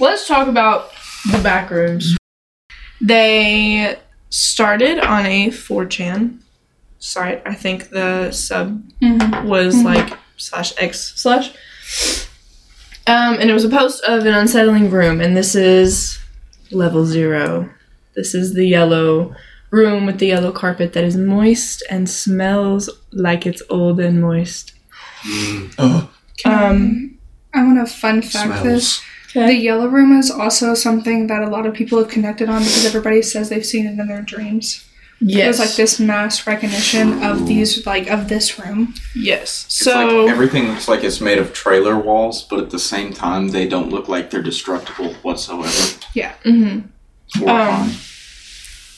let's talk about the back rooms. They started on a 4chan site. I think the sub was like slash x slash. Um, and it was a post of an unsettling room, and this is level zero. This is the yellow room with the yellow carpet that is moist and smells like it's old and moist. Oh, Um, I want to fun fact this. The yellow room is also something that a lot of people have connected on because everybody says they've seen it in their dreams. Yes. There's like this mass recognition of these like of this room. Yes. It's So like everything looks like it's made of trailer walls, but at the same time, they don't look like they're destructible whatsoever. Yeah. Mm mhm. Um,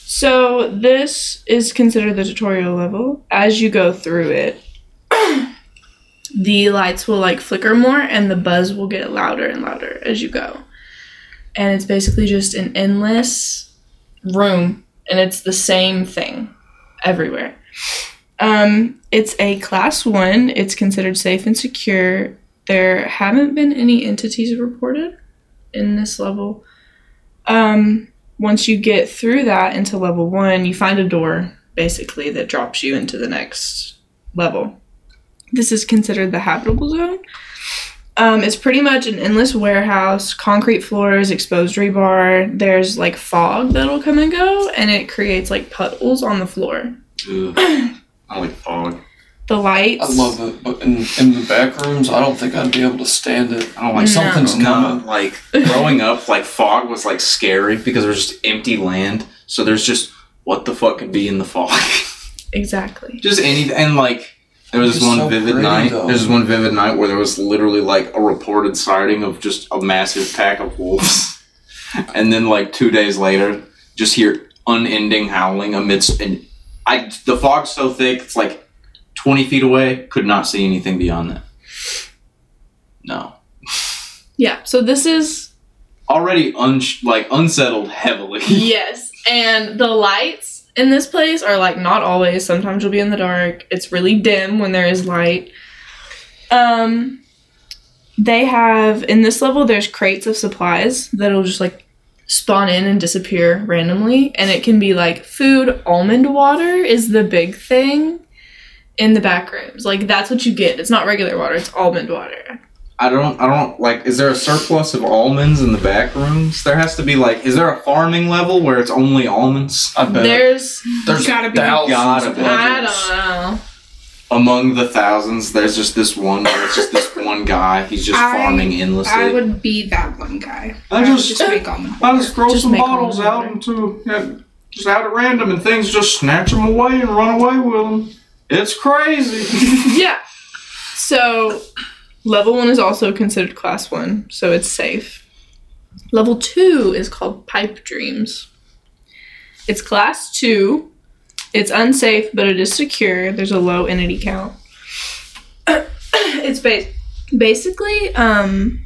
So this is considered the tutorial level. As you go through it, the lights will like flicker more and the buzz will get louder and louder as you go. And it's basically just an endless room and it's the same thing everywhere. Um, it's a class one. It's considered safe and secure. There haven't been any entities reported in this level. Um, once you get through that into level one, you find a door basically that drops you into the next level. This is considered the habitable zone. Um, it's pretty much an endless warehouse, concrete floors, exposed rebar. There's like fog that'll come and go, and it creates like puddles on the floor. Ugh. I like fog. The lights. I love it, but in, in the back rooms, I don't think I'd be able to stand it. I don't like No. Something's no, coming. like growing up, like fog was like scary because there's just empty land. So there's just what the fuck could be in the fog? Exactly. just anything. And like there was this one so vivid pretty, night. though. There's this one vivid night where there was literally like a reported sighting of just a massive pack of wolves, and then like two days later, just hear unending howling amidst and I the fog's so thick it's like twenty feet away. Could not see anything beyond that. No. Yeah. So this is already un- like unsettled heavily. Yes, and the lights in this place are like not always. Sometimes you'll be in the dark. It's really dim when there is light. Um, they have in this level. There's crates of supplies that'll just like spawn in and disappear randomly, and it can be like food. Almond water is the big thing in the back rooms. Like that's what you get. It's not regular water. It's almond water. I don't I don't like is there a surplus of almonds in the back rooms? There has to be like is there a farming level where it's only almonds? I bet. There's There's Gotta be. thousands Gotta of be. I don't know. Among the thousands, there's just this one where it's just this one guy. He's just I- farming endlessly. I would be that one guy. I would just- just make almond. I just throw Just some bottles out into yeah, just out at random, and things just snatch them away and run away with them. It's crazy. Yeah. So, level one is also considered class one, so it's safe. Level two is called Pipe Dreams. It's class two. It's unsafe, but it is secure. There's a low entity count. it's ba- basically um,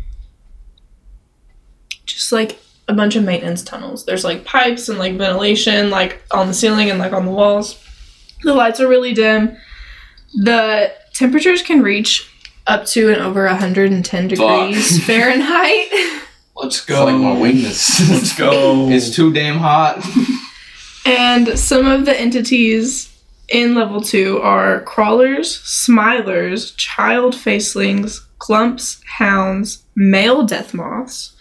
just like a bunch of maintenance tunnels. There's like pipes and like ventilation, like on the ceiling and like on the walls. The lights are really dim. The temperatures can reach up to and over 110 degrees Fahrenheit. Let's It's go. like my weakness. Let's go. it's too damn hot. and some of the entities in level 2 are crawlers, smilers, child facelings, clumps, hounds, male death moths,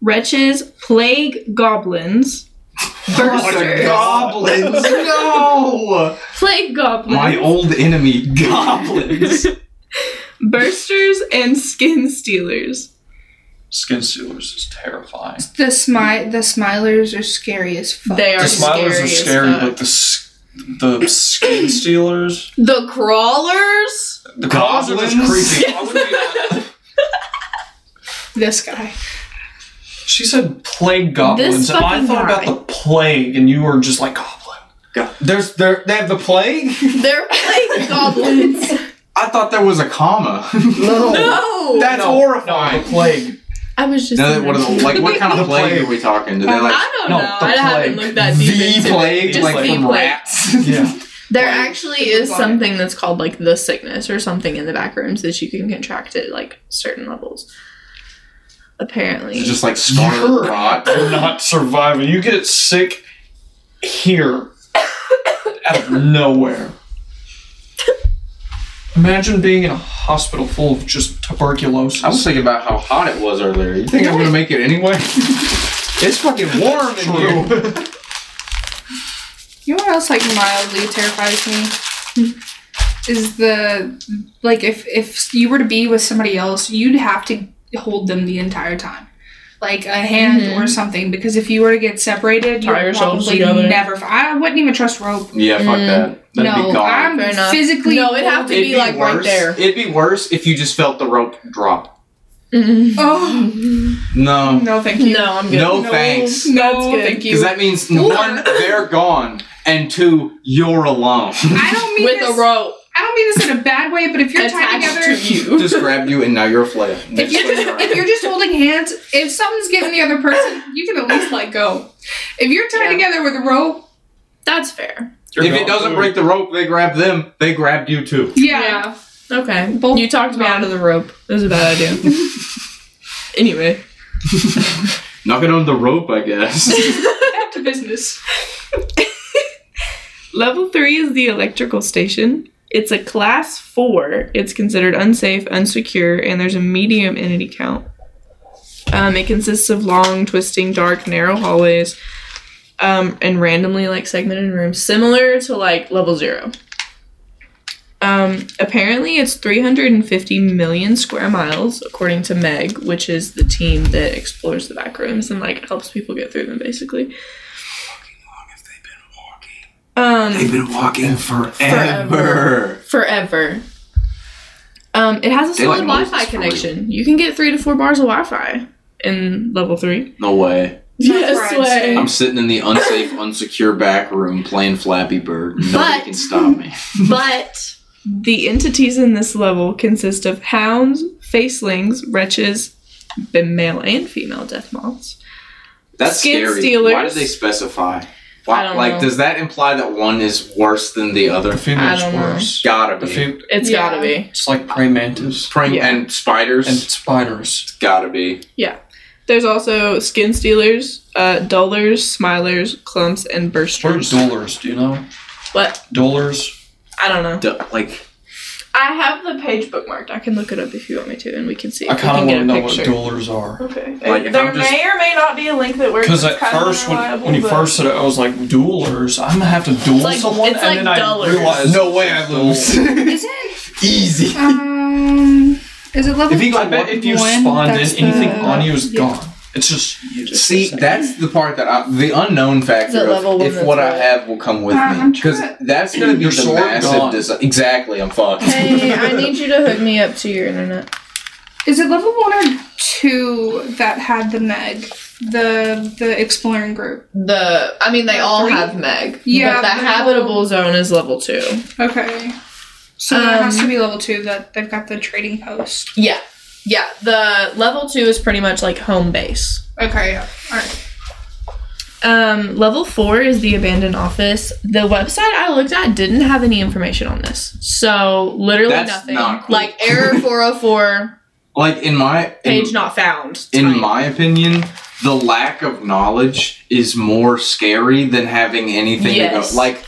wretches, plague goblins, bursters, goblins. no. plague goblins, My old enemy, goblins. Bursters, and skin stealers. Skin Stealers is terrifying. The smi- the smilers are scary as fuck. They are The Smilers scary are as scary, fuck. but the s- the Skin Stealers, The crawlers? the claws are just Goblins? creepy. I this guy. She said plague goblins, and I thought guy. about the plague, and you were just like goblin. God. There's there they have the plague. They're plague goblins. I thought there was a comma. No! That's No, horrifying. No, the plague. I was just. No, what, are the, like what kind of The plague, plague. are we talking? Do they like I don't No, know. the I haven't plague. looked that deep the into plague, it. Just like the from plague. rats? Yeah. There Plague. actually is something that's called like the sickness or something in the back rooms that you can contract at like certain levels. apparently. It's just like scarlet You're rot. not surviving. You get sick here out of nowhere. Imagine being in a hospital full of just tuberculosis. I was thinking about how hot it was earlier. You think I'm gonna make it anyway? it's fucking warm in here. You know what else like mildly terrifies me? Is the like if if you were to be with somebody else, you'd have to hold them the entire time. Like a hand Mhm. or something, because if you were to get separated, Tie you'd probably together. never. I wouldn't even trust rope. Yeah, fuck Mm. that. That'd no, be gone. I'm physically. No, it'd have to It'd be, like, right worse. there. It'd be worse if you just felt the rope drop. Mhm. Oh No. no, thank you. No, I'm good. No, No, thanks. No, That's good. thank you. Because that means Or- one, they're gone, and two, you're alone. I don't mean With this. a rope I don't mean this in a bad way, but if you're tied attached together, to you. just grabbed you, and now you're a flail. if you're just if you're just holding hands, if something's getting the other person, you can at least let go. If you're tied Yeah. together with a rope, That's fair. You're if it gone, doesn't too. break the rope, they grab them. They grabbed you too. yeah. Okay. Both you talked me gone. out of the rope. It was a bad idea. anyway. Knock it on the rope, I guess. Back to business. Level three is the electrical station. It's a class four. It's considered unsafe, unsecure, and there's a medium entity count. Um, it consists of long, twisting, dark, narrow hallways, um, and randomly like segmented rooms, similar to like level zero. Um, apparently, it's 350 million square miles, according to Meg, which is the team that explores the back rooms and like helps people get through them, basically. Um, They've been walking Forever. forever. Um, it has a They like solid Wi-Fi for real. connection. You can get three to four bars of Wi-Fi in level three. No way. Yes, way. I'm sitting in the unsafe, unsecure back room playing Flappy Bird. Nobody But- can stop me. But the entities in this level consist of hounds, facelings, wretches, the male and female death moths. That's Skin scary. stealers. Why did they specify? Why, I don't like, know. does that imply that one is worse than the other? The female's I don't know. worse. Gotta be. fem- It's Yeah. gotta be. it's like praying mantis Praying Yeah. and spiders. and spiders. It's gotta be. Yeah. There's also skin stealers, uh, dullers, smilers, clumps, and What are bursters. dullers? Do you know? What? Dullers. I don't know. Du- like, I have the page bookmarked. I can look it up if you want me to, and we can see. I if we kind of can want to get a know what picture. dullers are. Okay. Like, there I'm just- may or may not be a link that works. Because at first, when, unreliable, when you but- first said it, I was like, duelers? I'm gonna have to duel like- someone, it's and like then dullers. I realized no way I lose. Is it? Easy. Um. Is it level? If you I bet if you one, spawned in, that's anything the- on you is yeah. gone. It's just you just See, that's the part that I, the unknown factor Is level of if that's what I have will come with Uh, me because that's gonna be Your the massive. gone. Dis- exactly, I'm fucked. Hey, I need you to hook me up to your internet. Is it level one or two that had the Meg, the the exploring group? The, I mean, they Uh, all three? have Meg. Yeah, but the but- habitable zone is level two. Okay. So that has Um, to be level two. That they've got the trading post. Yeah, yeah. The level two is pretty much like home base. Okay. Yeah. All right. Um, level four is the abandoned office. The website I looked at didn't have any information on this, so literally That's nothing. not cool. Like error four hundred four, Like in my in, page not found. in type. my opinion, the lack of knowledge is more scary than having anything Yes. to go. Like,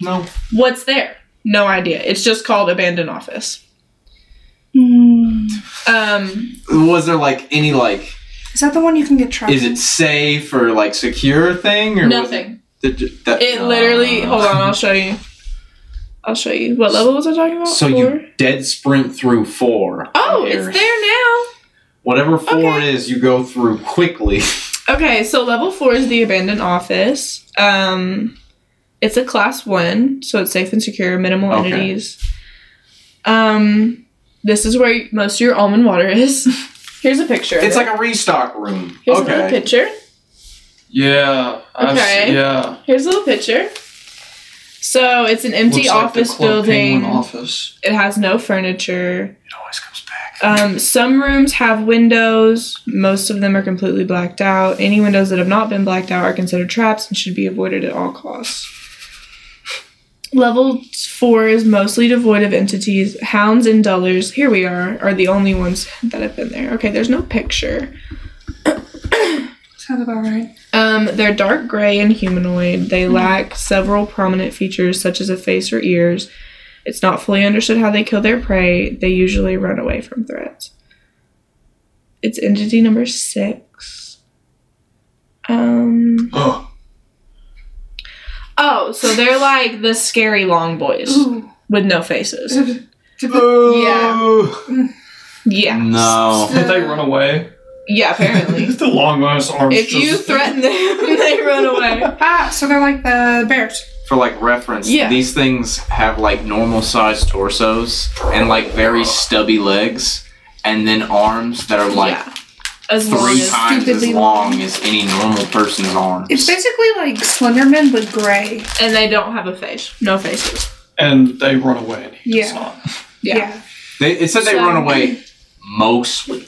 no, what's there? No idea. It's just called abandoned office. Hmm. Um, was there like any like? Is that the one you can get trapped? Is it safe or like secure thing or was nothing. it, the, that, It literally. Uh, Hold on, I'll show you. I'll show you. What level was I talking about? So Four? you dead sprint through four. Oh, Here. it's there now. Whatever four Okay. is, you go through quickly. Okay, so level four is the abandoned office. Um, it's a class one, so it's safe and secure, minimal Okay. entities. Um, this is where most of your almond water is. Here's a picture. Of it's it. like a restock room. Here's a little picture. yeah. I've s- Okay. yeah. Here's a little picture. So it's an empty Looks like the office Club building. office. It has no furniture. It always comes back. Um, some rooms have windows. Most of them are completely blacked out. Any windows that have not been blacked out are considered traps and should be avoided at all costs. Level four is mostly devoid of entities. Hounds and dullers, here we are, are the only ones that have been there. Okay, there's no picture. Sounds about right. Um, they're dark gray and humanoid. They lack several prominent features such as a face or ears. It's not fully understood how they kill their prey. They usually run away from threats. It's entity number six. Um. Oh, so they're like the scary long boys Ooh. with no faces. yeah. Yeah. No. did they run away? Yeah, apparently. the long ass arms. if you just- threaten them, they run away. Ah, so they're like the bears. For like reference, Yeah. these things have like normal sized torsos and like very stubby legs, and then arms that are like yeah. As long three as times as long long. as any normal person's arms. It's basically like Slenderman but gray. and they don't have a face. No faces. and they run away. And he Yeah. does. Yeah. they, it said they So- run away mostly.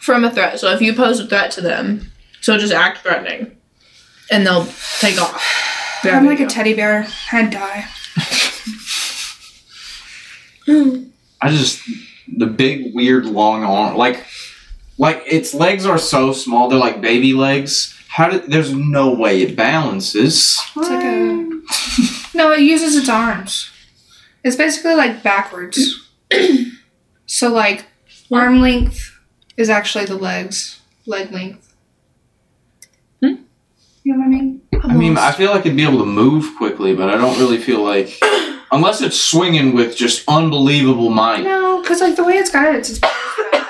From a threat. So if you pose a threat to them, so just act threatening. And they'll take off. There I'm we like a teddy bear. I'd die. I just the big weird long arm like like its legs are so small they're like baby legs. How did there's no way it balances. It's like a. No, it uses its arms. It's basically like backwards. so like arm length is actually the legs, leg length. Hmm? You know what I mean? I mean, I feel like it'd be able to move quickly, but I don't really feel like unless it's swinging with just unbelievable might. No, because like the way it's got it, it's, it's back,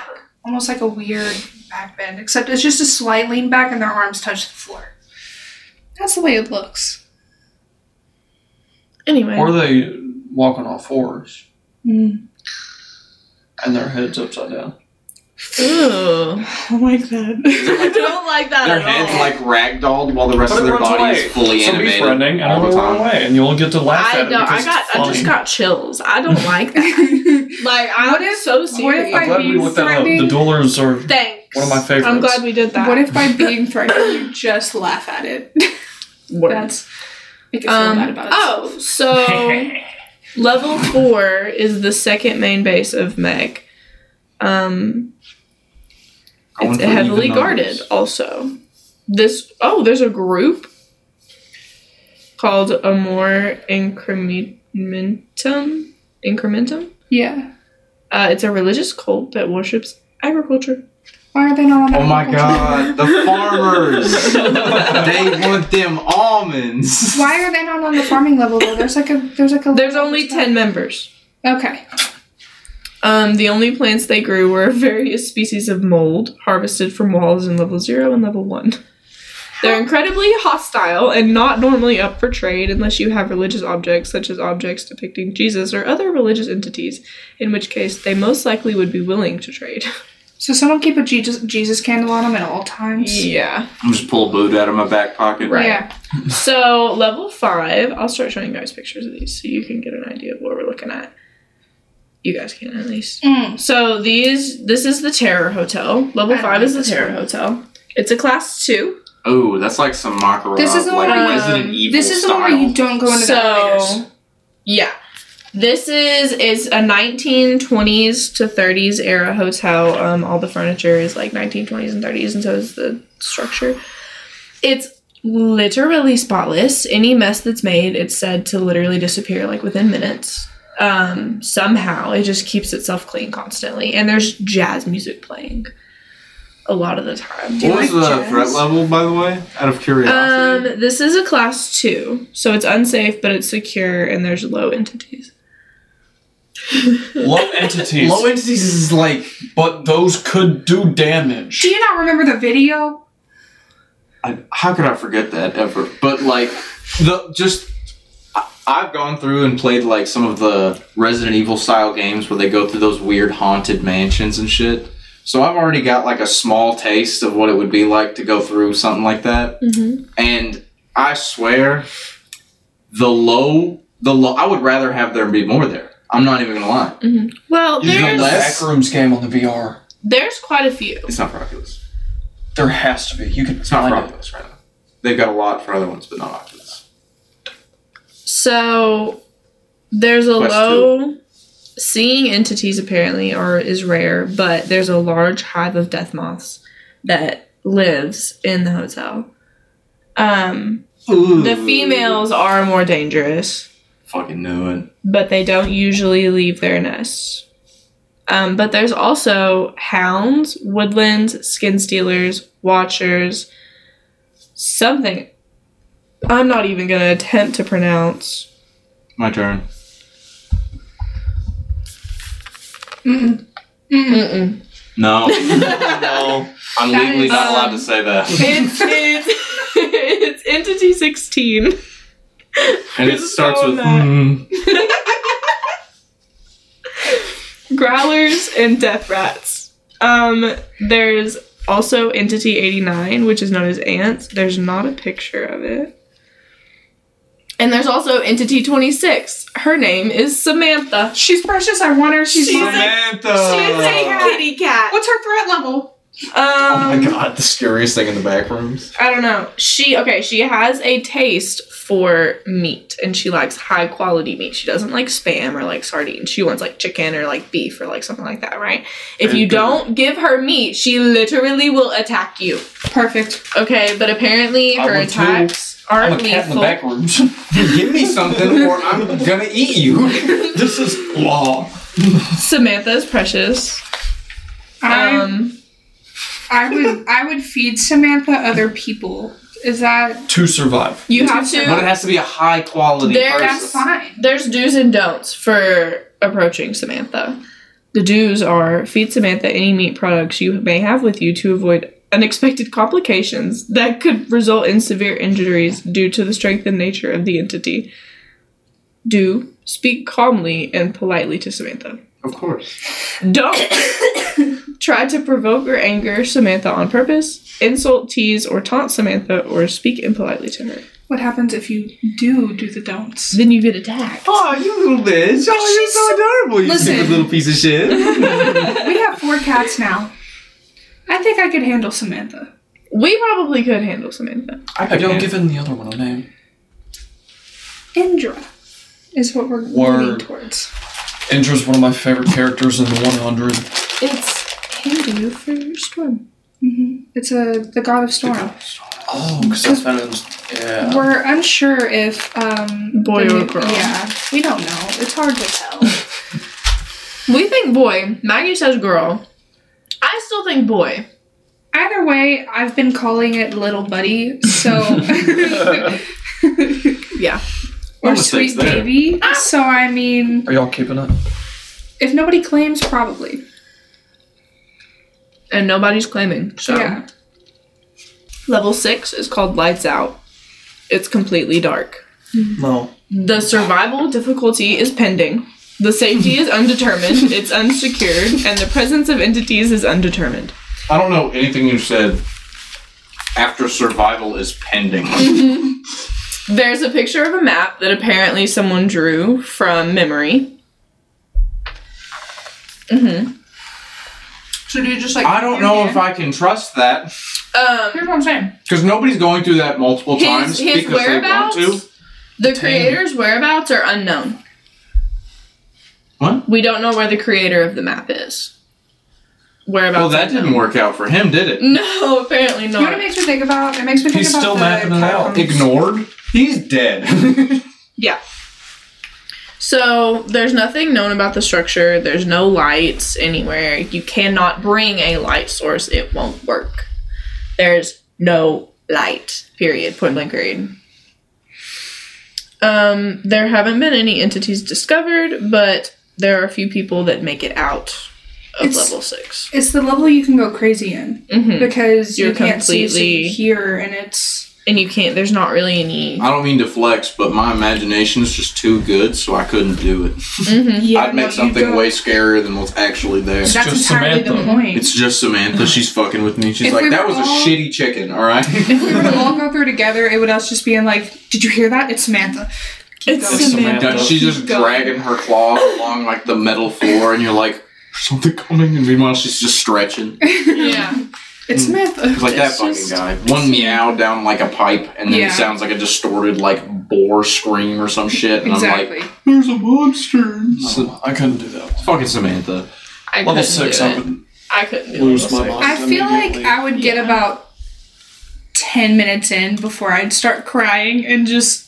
almost like a weird back bend, except it's just a slight lean back and their arms touch the floor. That's the way it looks. Anyway. Or they walk on all fours Mm. and their heads upside down. Ooh. I like that. I don't like that Their at heads all. like ragdolled while the rest But of it their runs body away. is fully so animated befriending and all the it'll run time. away, and you'll get to laugh I at it know. I because got. it's I funny. just got chills. I don't like that. like I'm What if- so what if serious. I I'm glad we being looked that up. threatening? The duelers are Thanks. one of my favorites. I'm glad we did that. What if by being threatened you just laugh at it? Word. That's make it feel Um, bad about it. oh, so level four is the second main base of Meg. Um, Going it's heavily guarded. numbers. Also, this oh, there's a group called Amor Incrementum. Incrementum. Yeah. Uh, it's a religious cult that worships agriculture. Why are they not on Oh my god, the farmers! they want them almonds. Why are they not on the farming level though? There's like a there's like a There's only ten members. Okay. Um, the only plants they grew were various species of mold harvested from walls in level zero and level one. They're incredibly hostile and not normally up for trade unless you have religious objects, such as objects depicting Jesus or other religious entities, in which case they most likely would be willing to trade. So someone keep a Jesus Jesus candle on them at all times. Yeah. I'm just pull a boot out of my back pocket. Right. Yeah. So, level five, I'll start showing you guys pictures of these so you can get an idea of what we're looking at. You guys can at least. Mm. So these, this is the Terror Hotel. Level I five is the Terror one. Hotel. It's a class two. Oh, that's like some Makarov, This is the like one where- Resident um, Evil This is the one where you don't go into the elevators. Yeah. This is is a 1920s to 30s era hotel. Um, all the furniture is like 1920s and 30s, and so is the structure. It's literally spotless. Any mess that's made, it's said to literally disappear like within minutes. Um, somehow it just keeps itself clean constantly, and there's jazz music playing a lot of the time. Do What was like the jazz? threat level, by the way? Out of curiosity. Um, this is a class two, so it's unsafe, but it's secure, and there's low entities. low entities, Low entities is like but those could do damage. Do you not remember the video? I, how could I forget that ever? But like the just I- I've gone through and played like some of the Resident Evil style games where they go through those weird haunted mansions and shit. So I've already got like a small taste of what it would be like to go through something like that. Mm-hmm. And I swear the low the low I would rather have there be more there. I'm not even gonna lie. Well, You know there's less- Backrooms game on the VR. there's quite a few. It's not for Oculus. There has to be. You can It's not for it. Oculus right now. They've got a lot for other ones, but not Oculus. So There's a Quest low seeing entities apparently or is rare, but there's a large hive of death moths that lives in the hotel. Um, the females are more dangerous, Fucking knew it. but they don't usually leave their nests. Um, but there's also hounds, woodlands, skin stealers, watchers, something I'm not even gonna attempt to pronounce. My turn. Mm-mm. Mm-mm. No, no. I'm That legally is, not allowed um, to say that. It's it's it's entity sixteen. And it starts with bad. hmm. Growlers and death rats. Um, there's also entity eighty nine, which is known as ants. There's not a picture of it. And there's also entity twenty six. Her name is Samantha. She's precious. I want her. She's, She's mine. Samantha. She's a kitty cat. What's her threat level? Um, Oh my god, the scariest thing in the back rooms. I don't know. She okay, she has a taste for meat and she likes high quality meat. She doesn't like spam or like sardines. She wants like chicken or like beef or like something like that, right? If you good. don't give her meat, she literally will attack you. Perfect. Okay, but apparently her attacks. too. Attacks I'm aren't a cat in the lethal. back rooms. Give me something or I'm gonna eat you. this is law. Samantha is precious. I Um I would I would feed Samantha other people. Is that To survive. you have to. But it to has to be a high quality There- that's person. fine? there's do's and don'ts for approaching Samantha. The do's are feed Samantha any meat products you may have with you to avoid unexpected complications that could result in severe injuries due to the strength and nature of the entity. Do speak calmly and politely to Samantha. Of course. Don't try to provoke or anger Samantha on purpose, insult, tease, or taunt Samantha, or speak impolitely to her. What happens if you do do the don'ts? Then you get attacked. Oh, you little bitch. Oh, you're so adorable, you Listen. stupid little piece of shit. We have four cats now. I think I could handle Samantha. We probably could handle Samantha. Have y'all given the other one a name? Indra is what we're Word. moving towards. Indra's one of my favorite characters in the 100. It's Hindu for storm. hmm It's a the god of storm. Oh, because that's Venom's. Yeah. We're unsure if um Boy the or girl. Yeah, we don't know. It's hard to tell. We think boy. Maggie says girl. I still think boy. Either way, I've been calling it little buddy, so Yeah. or No sweet there. baby. Ah. So I mean, Are y'all keeping it? if nobody claims, probably. And nobody's claiming. So Yeah. level six is called lights out. It's completely dark. No. The survival difficulty is pending. The safety is undetermined, it's unsecured, and the presence of entities is undetermined. I don't know anything you said after survival is pending. There's a picture of a map that apparently someone drew from memory. Mm-hmm. So do you just like? I don't know if I can trust that Um, Here's what I'm saying. because nobody's going through that multiple His- times his because they want whereabouts? to. the Tame. creator's whereabouts are unknown. What? We don't know where the creator of the map is. Whereabouts? Well, that didn't work out for him, did it? No, apparently You know what it not. makes me think about? It makes me think He's about still the mapping it out. catacombs. Ignored? He's dead. Yeah. So there's nothing known about the structure. There's no lights anywhere. You cannot bring a light source. It won't work. There's no light. Period. Point blank. Period. Um, there haven't been any entities discovered, but there are a few people that make it out of It's- level six. It's the level you can go crazy in hmm because you You're can't see, completely- see, hear, and it's And you can't. There's not really any. I don't mean to flex, but my imagination is just too good, so I couldn't do it. hmm yeah. I'd make you something way scarier than what's actually there. It's That's just entirely the Samantha. point. It's just Samantha. She's fucking with me. She's If like, we that were was a shitty chicken, all right? if we were to all go through together, it would us just being like, "Did you hear that? It's Samantha." Keep It's going. Samantha. Does she just Keep going. dragging her claws along like the metal floor, and you're like, something coming," and meanwhile she's just stretching. Yeah. It's mm. Samantha. It's like that It's fucking just- guy. One meow down like a pipe, and then Yeah. it sounds like a distorted like boar scream or some shit, and Exactly. I'm like, "There's a monster." So, No, I couldn't do that. fucking Samantha. I Level couldn't six, do I it. would I couldn't lose my mind. I feel like. I would get Yeah. about ten minutes in before I'd start crying and just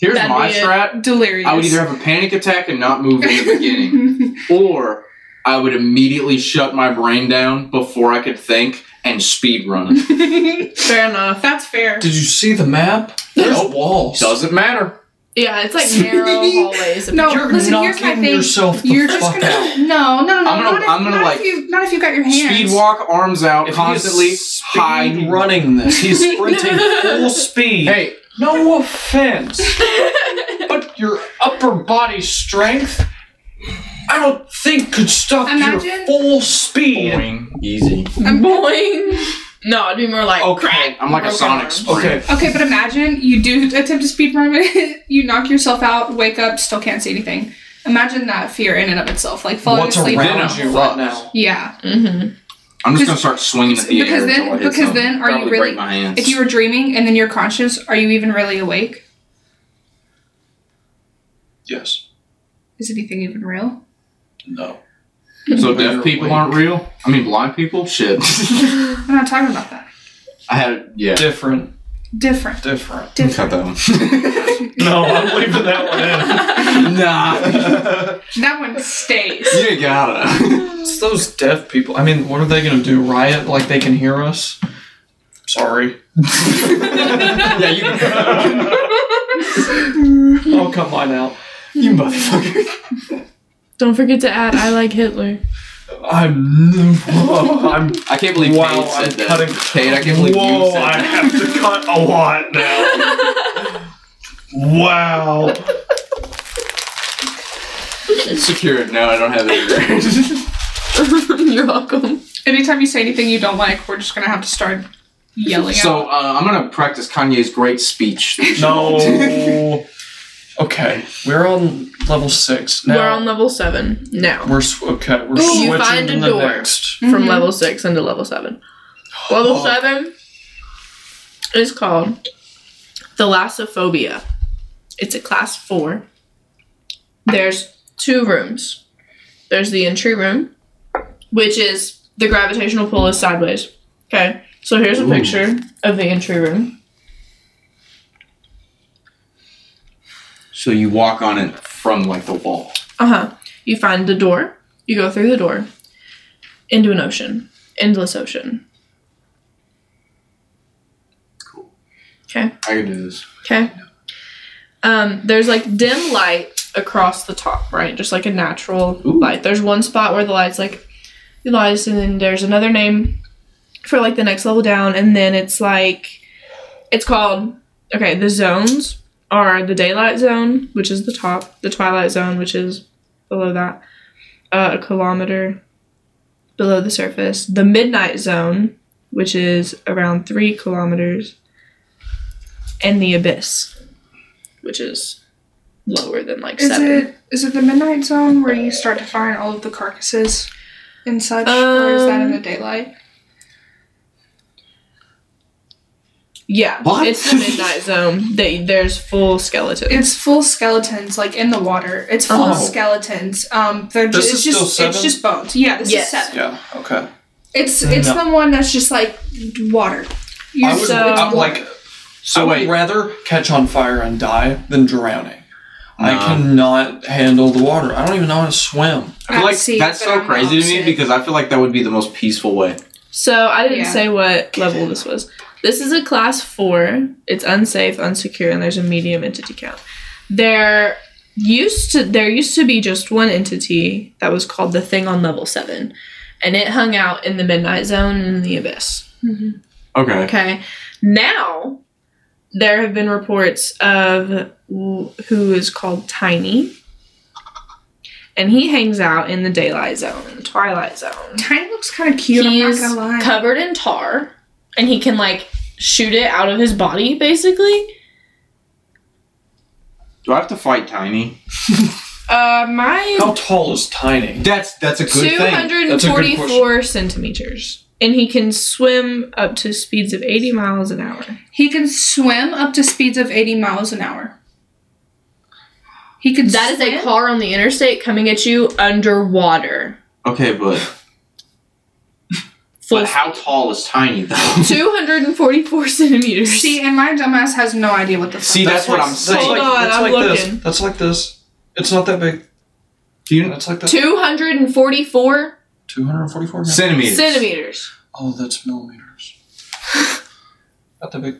Here's That'd my strat. delirious. I would either have a panic attack and not move in the beginning, or I would immediately shut my brain down before I could think and speed run it. Fair enough. That's fair. Did you see the map? There's Nope. walls. Doesn't matter. Yeah, it's like narrow hallways. No, You're listen. Here's my knocking thing. yourself the You're just gonna out. no, no, no. I'm gonna- not if, I'm gonna, not like, if you not if you got your hands. Speed walk, arms out, If constantly he's speed hide. running this, he's sprinting full speed. Hey, No offense, but your upper body strength, I don't think could stop your Imagine- full speed. boing, easy. boing. No, it'd be more like Okay, crack. I'm like a Sonic arms. Okay, Okay, but imagine you do attempt to speed run it, you knock yourself out, wake up, still can't see anything. Imagine that fear in and of itself, like falling what's asleep. around you right now? Yeah, Mm-hmm. I'm just gonna start swinging at the because air then- until I hit because something. then are you really- break my hands. if you were dreaming and then you're conscious, are you even really awake? Yes. Is anything even real? No. Hmm. so deaf people awake. aren't real. I mean, blind people. Shit. I'm not talking about that. I had yeah. Different. Different. Different. Cut that one. No, I'm leaving that one in. Nah. that one stays. you gotta. it's those deaf people. I mean, what are they gonna do? Riot like they can hear us? Sorry. yeah, you. Can. I'll cut mine out. You motherfucker. Don't forget to add I like Hitler. I'm. I'm. I can't believe Wow, Kate said I'm that. cutting. Kate, I can't believe you Whoa, said I that. have to cut a lot now. wow. Secure it. No, I don't have it. You're welcome. Anytime you say anything you don't like, we're just gonna have to start yelling so out. uh, I'm gonna practice Kanye's great speech. No. Okay, we're on level six now. We're on level seven now. We're sw- okay. We're You switching find to a the door. next. From Mhm. level six into level seven. Level Oh. seven is called Thalassophobia. It's a class four. There's two rooms. There's the entry room, which is the gravitational pull is sideways. Okay, so here's a Ooh. picture of the entry room. So you walk on it from like the wall. Uh huh. You find the door. You go through the door into an ocean, endless ocean. Cool. Okay. I can do this. Okay. Um, there's like dim light across the top, right? Just like a natural Ooh. light. There's one spot where the light's like the lights, and then there's another name for like the next level down, and then it's like it's called okay. The zones are the daylight zone, which is the top, the twilight zone, which is below that, uh, a kilometer below the surface, the midnight zone, which is around three kilometers, and the abyss, which is lower than like Is seven. it is it the midnight zone where you start to find all of the carcasses and such, or is that in Um, the daylight? Yeah, What? it's the midnight zone. They, there's full skeletons. It's full skeletons, like in the water. It's full Oh. skeletons. Um, they're This just is it's still just seven? it's just bones. Yeah, this Yes. is seven. Yeah. Okay. It's it's No. the one that's just like water. You I would So- I- like. So I would wait. rather catch on fire and die than drowning. I Nah. cannot handle the water. I don't even know how to swim. I feel like See, that's so I'm crazy to me opposite. because I feel like that would be the most peaceful way. So I didn't Yeah. say what level this was. This is a class four. It's unsafe, unsecure, and there's a medium entity count. There used to there used to be just one entity that was called the thing on level seven, and it hung out in the midnight zone and in the abyss. Mm-hmm. Okay. Okay, now there have been reports of who is called Tiny, and he hangs out in the daylight zone, twilight zone Tiny looks kind of cute. I'm not he's gonna lie. covered in tar and he can like shoot it out of his body basically Do I have to fight Tiny? uh my How tall is Tiny? That's that's a good thing. That's a good 244 centimeters and he can swim up to speeds of 80 miles an hour he can swim up to speeds of 80 miles an hour. He could. That is a car on the interstate coming at you underwater. Okay, but Full but how tall is Tiny though? 244 centimeters. See, and my dumbass has no idea what the. Fuck See, that's what I'm saying. Hold on, that's I'm like looking. this. That's like this. It's not that big. Do you That's like that. 244 Two hundred and forty-four. centimeters? centimeters. Oh, that's millimeters. not that big.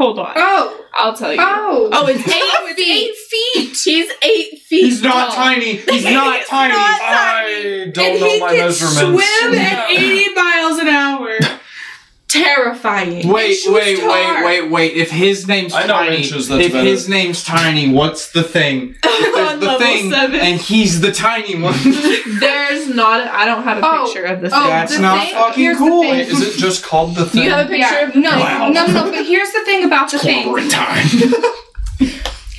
Hold on. Oh, I'll tell you. oh, Oh, it's eight it's feet. eight feet. He's eight feet. He's not tall. tiny. He's not He's tiny. not I don't and know he my can measurements. swim at 80 miles an hour. Terrifying. Wait, she wait, tall. wait, wait, wait. If his name's I know tiny, inches, if better. his name's tiny, what's the thing? If there's On the level thing, seven. and he's the tiny one. There's not. A, I don't have a Oh, picture of this. oh, thing. That's not thing- fucking here's cool. Wait, is it just called the thing? you have a picture Yeah, of no, Wow. no, no. But here's the thing about the thing. Corporate time.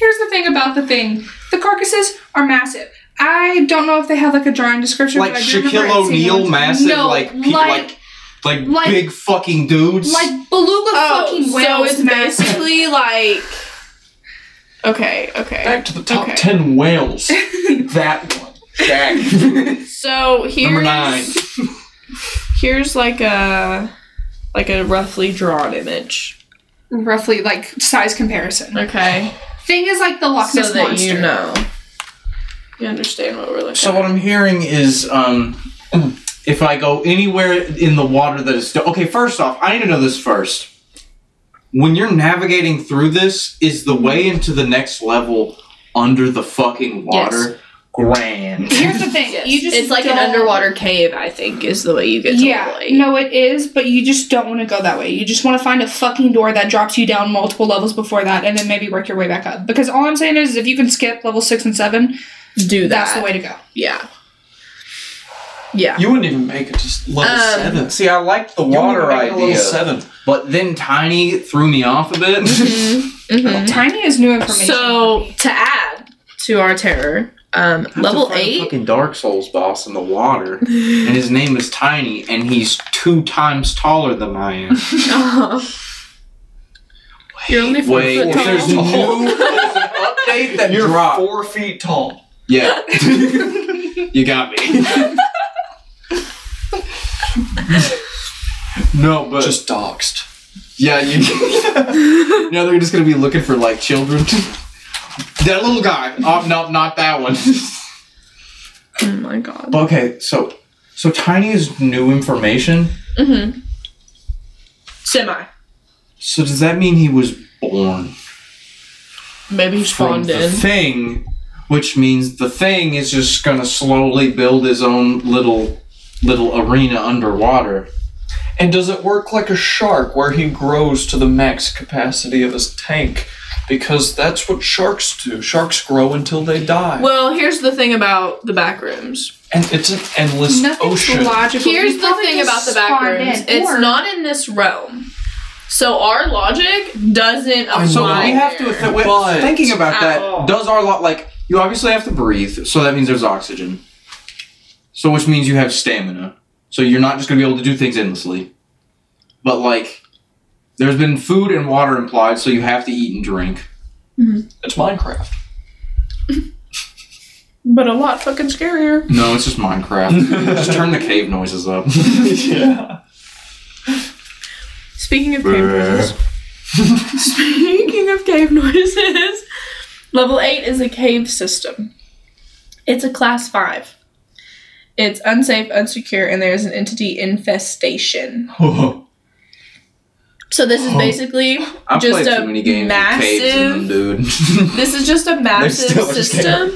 Here's the thing about the thing. The carcasses are massive. I don't know if they have like a drawing description. like but I Shaquille O'Neal, massive, no, like, pe- like like, like, like- big fucking dudes. like beluga Oh, fucking so whales. it's basically like. Okay. Okay. Back to the top Okay. ten whales. that one. Jack. So here's Number nine. here's like a like a roughly drawn image. roughly like size comparison. Okay. Thing is like the Loch Ness so that monster. you know. You understand what we're looking So at. what I'm hearing is, um, if I go anywhere in the water that is still okay. First off, I need to know this first. When you're navigating through this, is the way into the next level under the fucking water? Grand. Here's the thing. Yes. You just it's like an underwater cave, I think, is the way you get to Yeah, level eight. no, it is, but you just don't want to go that way. You just want to find a fucking door that drops you down multiple levels before that, and then maybe work your way back up. Because all I'm saying is, if you can skip level six and seven, Do that. that's the way to go. Yeah. Yeah. You wouldn't even make it to s- level Um, seven. See, I like the You wouldn't water make it to level idea, seven. but then Tiny threw me off a bit. Mhm. Tiny is new information. So to add to our terror, um, Have to level fight a eight. fucking Dark Souls boss in the water, and his name is Tiny, and he's two times taller than I am. Uh-huh. You're only four Wait, foot tall. there's new there's an update that You're dropped. four feet tall. Yeah, you got me. no, but Just doxed. yeah, you. you know they're just gonna be looking for like children. that little guy. Oh no, not that one. Oh my god. okay, so so Tiny is new information. Mm-hmm. Semi. So does that mean he was born Maybe he from spawned the in. thing? Which means the thing is just gonna slowly build his own little little arena underwater. And does it work like a shark where he grows to the max capacity of his tank? Because that's what sharks do. Sharks grow until they die. Well, here's the thing about the back rooms. and it's an endless nothing's ocean. logical. Here's the probably thing just about the back spawned rooms. in, It's or- not in this realm. So our logic doesn't apply. So we have to there. th- wait, But- thinking about At that. all. Does our lot like you obviously have to breathe, so that means there's oxygen. So which means you have stamina. So you're not just gonna be able to do things endlessly. But like, there's been food and water implied, so you have to eat and drink. Mm-hmm. It's Minecraft. But a lot fucking scarier. No, it's just Minecraft. just turn the cave noises up. yeah. Speaking of cave noises. Speaking of cave noises, level 8 is a cave system. It's a class 5. It's unsafe, unsecure, and there's an entity infestation. So this is basically I've Just played a too many games with caves in them, dude. this is just a massive still system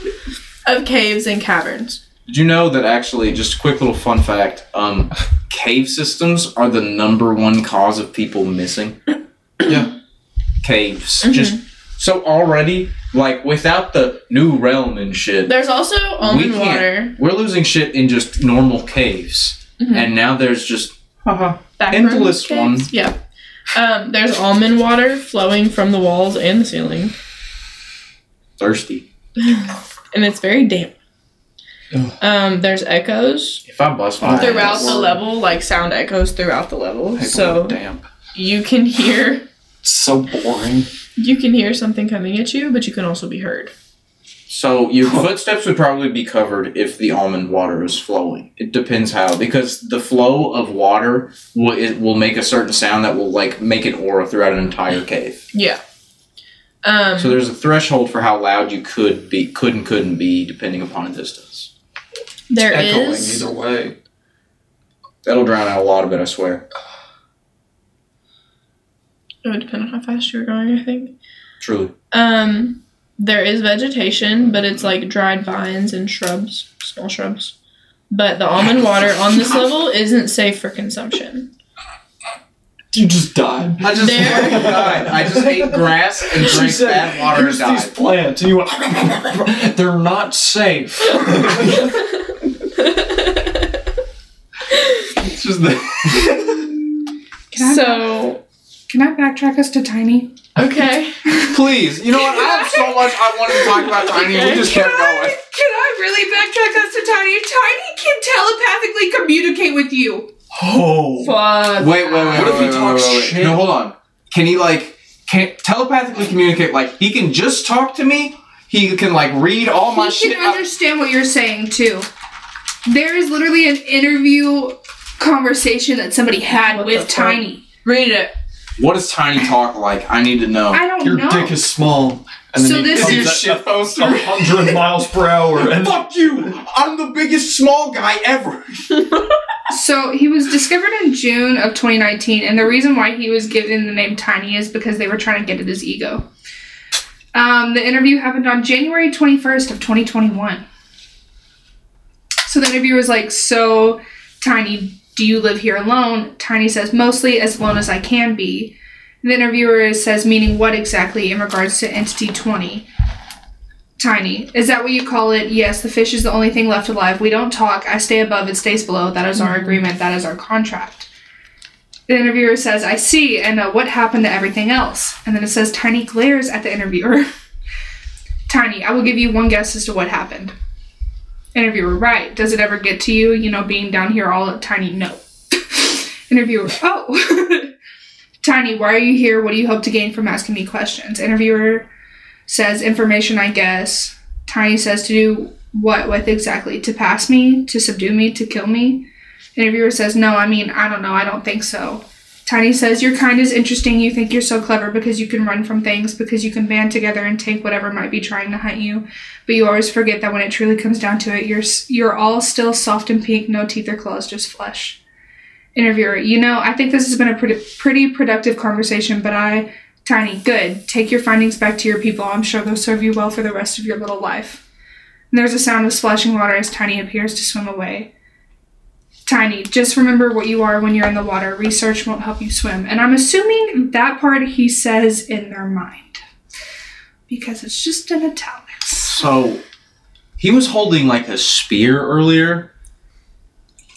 of caves and caverns. Did you know that actually, just a quick little fun fact, um, cave systems are the number one cause of people missing? Yeah. Caves. Mhm. Just so already, like without the new realm and shit, There's also almond can't. water. we're losing shit in just normal caves. Mhm. And now there's just haha, Back endless room one. caves. Yeah. Um, there's almond water flowing from the walls and the ceiling, thirsty. and it's very damp. Um, there's echoes If I bust my throughout ass, the level, like sound echoes throughout the level. Heck, So damp. you can hear It's so boring. You can hear something coming at you, but you can also be heard. So your footsteps would probably be covered if the almond water is flowing. It depends how, because the flow of water will it will make a certain sound that will like make an aura throughout an entire cave. Yeah. Um, So there's a threshold for how loud you could be, could and couldn't be, depending upon a distance. there Echoing is. either way. That'll drown out a lot of it, I swear. It would depend on how fast you were going, I think. Truly. Um, there is vegetation, but it's like dried vines and shrubs, small shrubs. But the almond water on this level isn't safe for consumption. You just died. I just There- died. I just ate grass and She drank said, bad water and Here's these plants, and you went. They're not safe. It's just the so can I backtrack us to Tiny? okay, Please, you know what? I have so much I wanted to talk about Tiny, and we just kept going. Can I really backtrack us to Tiny? Tiny can telepathically communicate with you. Oh. fuck. Wait, wait, wait. What if wait, he wait, talks shit? No, hold on. Can he like can telepathically communicate? Like he can just talk to me. He can like read all my he shit. can out- understand what you're saying too. There is literally an interview conversation that somebody had What with fuck? Tiny. Read it. What does Tiny talk like? I need to know. I don't Your know. dick is small. And then So he this comes is- at shit poster. a hundred miles per hour. And Fuck you! I'm the biggest small guy ever. So he was discovered in June of 2019, and the reason why he was given the name Tiny is because they were trying to get at his ego. Um, the interview happened on January 21st of 2021. So the interviewer was like, "So, Tiny, do you live here alone?" Tiny says, "Mostly as alone as I can be." The interviewer says, "Meaning what exactly in regards to Entity 20?" Tiny. Is that what you call it? Yes, the fish is the only thing left alive. We don't talk. I stay above, it stays below. That is our agreement. That is our contract. The interviewer says, I see, and uh, what happened to everything else? And then it says, Tiny glares at the interviewer. Tiny, I will give you one guess as to what happened. Interviewer, right. Does it ever get to you? You know, being down here all tiny, no. Interviewer, oh. Tiny, why are you here? What do you hope to gain from asking me questions? Interviewer says, information, I guess. Tiny says, to do what with exactly? To pass me? To subdue me? To kill me? Interviewer says, no, I mean, I don't know. I don't think so. Tiny says, Your kind is interesting. You think you're so clever because you can run from things, because you can band together and take whatever might be trying to hunt you. But you always forget that when it truly comes down to it, you're, you're all still soft and pink, no teeth or claws, just flesh. Interviewer, you know, I think this has been a pretty, pretty productive conversation, but I. Tiny, good. Take your findings back to your people. I'm sure they'll serve you well for the rest of your little life. And there's a sound of splashing water as Tiny appears to swim away. Tiny, just remember what you are when you're in the water. Research won't help you swim. And I'm assuming that part he says in their mind. Because it's just in italics. So he was holding like a spear earlier.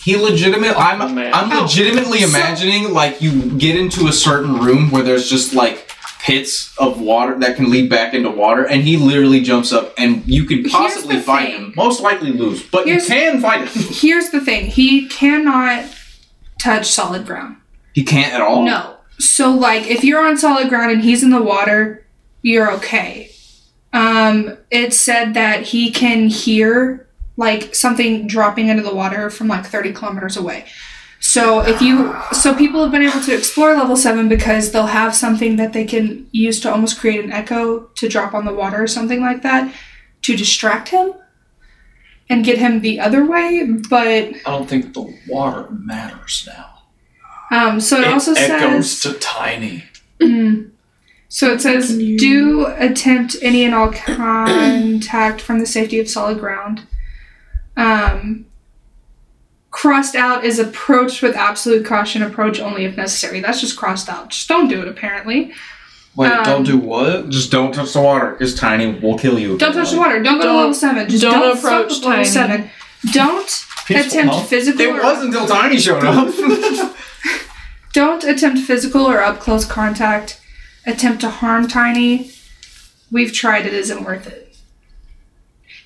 He legitimate. I'm Oh. I'm Oh, legitimately so- imagining like you get into a certain room where there's just like pits of water that can lead back into water, and he literally jumps up, and you can possibly fight thing. him. Most likely lose, but Here's- you can fight him. Here's the thing he cannot touch solid ground. he can't at all. No. So, like, if you're on solid ground and he's in the water, you're okay. Um, it said that he can hear like something dropping into the water from like 30 kilometers away. So if you so people have been able to explore level 7 because they'll have something that they can use to almost create an echo to drop on the water or something like that to distract him and get him the other way, but I don't think the water matters now. um so it, also echoes says to tiny. Mm. So it says, you- do attempt any and all contact from the safety of solid ground. Um, crossed out is approached with absolute caution, approach only if necessary. That's just crossed out. Just don't do it, apparently. Wait, Um, don't do what? Just don't touch the water, because Tiny will kill you. Don't touch the water. Don't go to Don't- level 7. Just don't don't, approach fuck with level Tiny. 7. Don't Peaceful, attempt huh? physical It or was until Tiny showed up. Don't attempt physical or up close contact. Attempt to harm Tiny. We've tried, it isn't worth it.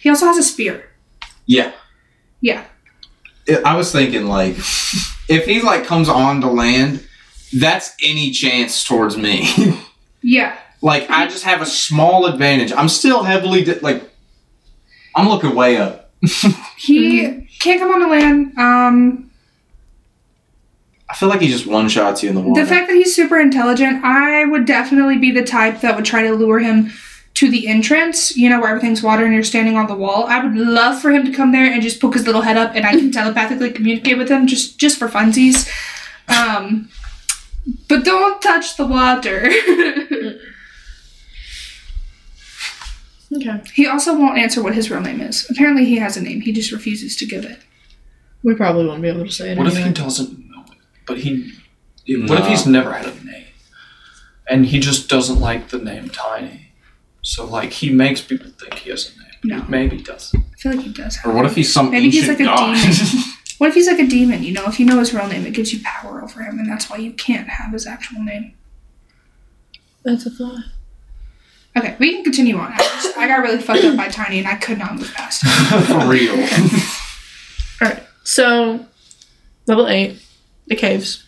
He also has a spear. yeah. Yeah. I was thinking like, if he like comes on to land, that's any chance towards me. Yeah. like I just have a small advantage. I'm still heavily di- like, I'm looking way up. He can't come on the land. Um, I feel like he just one shots you in the water. the fact that he's super intelligent, I would definitely be the type that would try to lure him to the entrance, you know, where everything's water and you're standing on the wall. I would love for him to come there and just poke his little head up and I can telepathically communicate with him just just for funsies. Um, but don't touch the water. Okay. he also won't answer what his real name is. Apparently he has a name. He just refuses to give it. We probably won't be able to say it. What if he doesn't know it? But he. What if he's never had a name? And he just doesn't like the name Tiny. So, like, he makes people think he has a name. No. Maybe he doesn't. I feel like he does have or what if he's some Maybe he's like a god? demon. What if he's like a demon? You know, if you know his real name, it gives you power over him, and that's why you can't have his actual name. That's a thought. Okay, we can continue on. I, just, I got really fucked up by Tiny, and I could not move past it. For real. Alright. So level eight, the caves.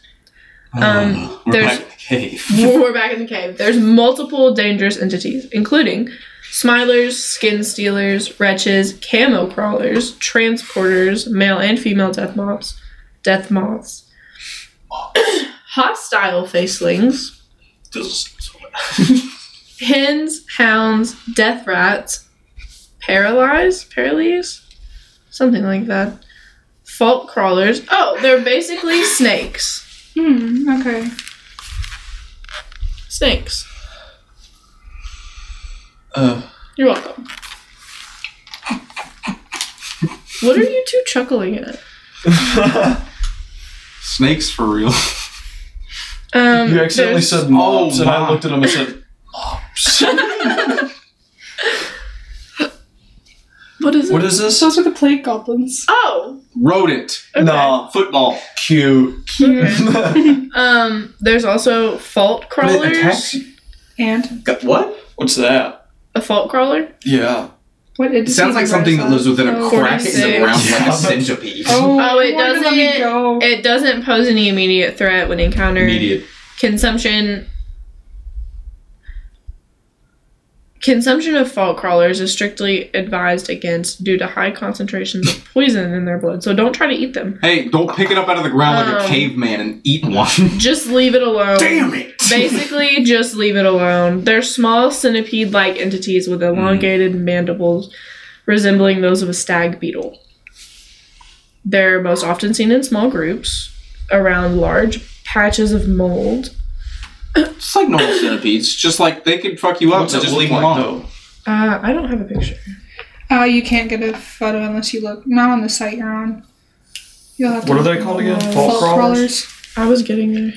Um, We're there's- back in the cave. We're back in the cave. There's multiple dangerous entities, including smilers, skin stealers, wretches, camo crawlers, transporters, male and female death moths, death moths, hostile facelings, hens, hounds, death rats, paralyzed, paralyzed, something like that. Fault crawlers. Oh, they're basically snakes. Hmm. Okay. Snakes. Uh, You're welcome. What are you two chuckling at? Snakes for real. Um, you accidentally there's- said mobs, Oh, and I looked at him and said, mobs. What is it? what is this? Those are the plague goblins. Oh, Rodent. okay. Nah, Football. cute. Okay. um, there's also fault But it attacks crawlers. you. And Got- What? What's that? A fault crawler. Yeah. what? It sounds like something that lives within a Oh, crack in the 46. ground like Yeah. a centipede. Oh, Oh, it why did doesn't- go? It doesn't pose any immediate threat when encountered. Immediate. Consumption. Consumption of fault crawlers is strictly advised against due to high concentrations of poison in their blood. So don't try to eat them. Hey, don't pick it up out of the ground like a Um, caveman and eat one. Just leave it alone. Damn it! Basically, just leave it alone. They're small centipede like entities with elongated mandibles resembling those of a stag beetle. They're most often seen in small groups around large patches of mold. It's like normal centipedes. Just like they could fuck you up, What's so it just look leave them like, alone. though? Uh, I don't have a picture. Uh, you can't get a photo unless you look. Not on the site you're on. You'll have to. What are they called again? the Fault crawlers? I was getting there.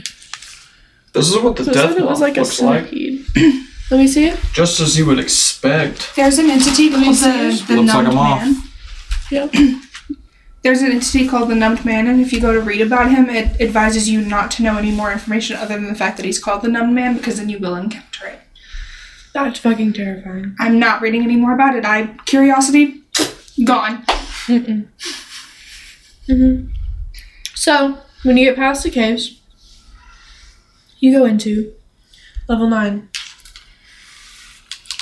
This is what the So it death said it was like a looks like. centipede. Let me see it. Just as you would expect. There's an entity me called see the, the Looks like numbed a moth. man. Yep. There's an entity called the numbed man, and if you go to read about him, it advises you not to know any more information other than the fact that he's called the numbed man, because then you will encounter it. That's fucking terrifying. I'm not reading any more about it. I curiosity gone. Mm-mm. hmm So, when you get past the caves, you go into level 9,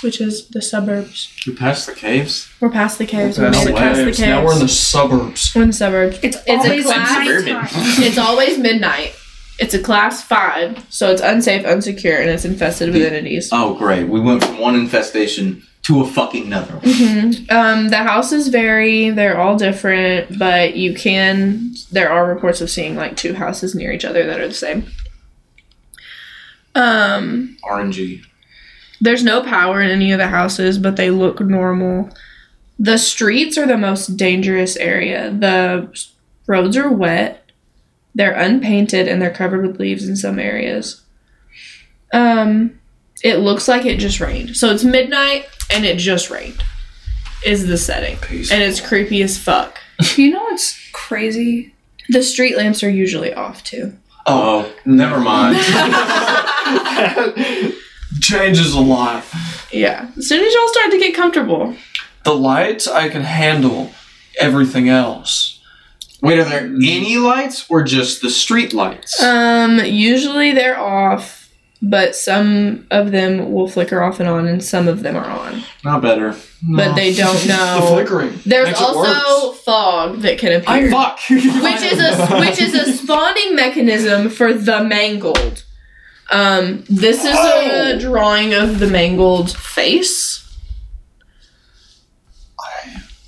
which is the suburbs. We passed the caves. We're past the caves. We're We past made the it past the caves. caves. Now we're in the suburbs. We're in the suburbs. It's, It's a always class- It's always midnight. It's a class 5, so it's unsafe, unsecure, and it's infested with entities. Oh, great. We went from one infestation to a fucking another. one. hmm Um, the houses vary. They're all different, but you can. There are reports of seeing like two houses near each other that are the same. Um, RNG. There's no power in any of the houses, but they look normal. The streets are the most dangerous area. The roads are wet. They're unpainted and they're covered with leaves in some areas. Um, it looks like it just rained. So it's midnight and it just rained. Is the setting. Peace. And it's creepy as fuck. You know what's crazy? The street lamps are usually off too. Oh, never mind. Changes a lot. Yeah. As soon as y'all start to get comfortable. The lights I can handle. Everything else. Wait, are there any lights or just the street lights? Um, usually they're off, but some of them will flicker off and on, and some of them are on. Not better. but they don't know. The know. flickering. There's makes it also fog that can appear. I Fuck. which is a which is a spawning mechanism for the mangled. Um, this is a Oh. drawing of the mangled face.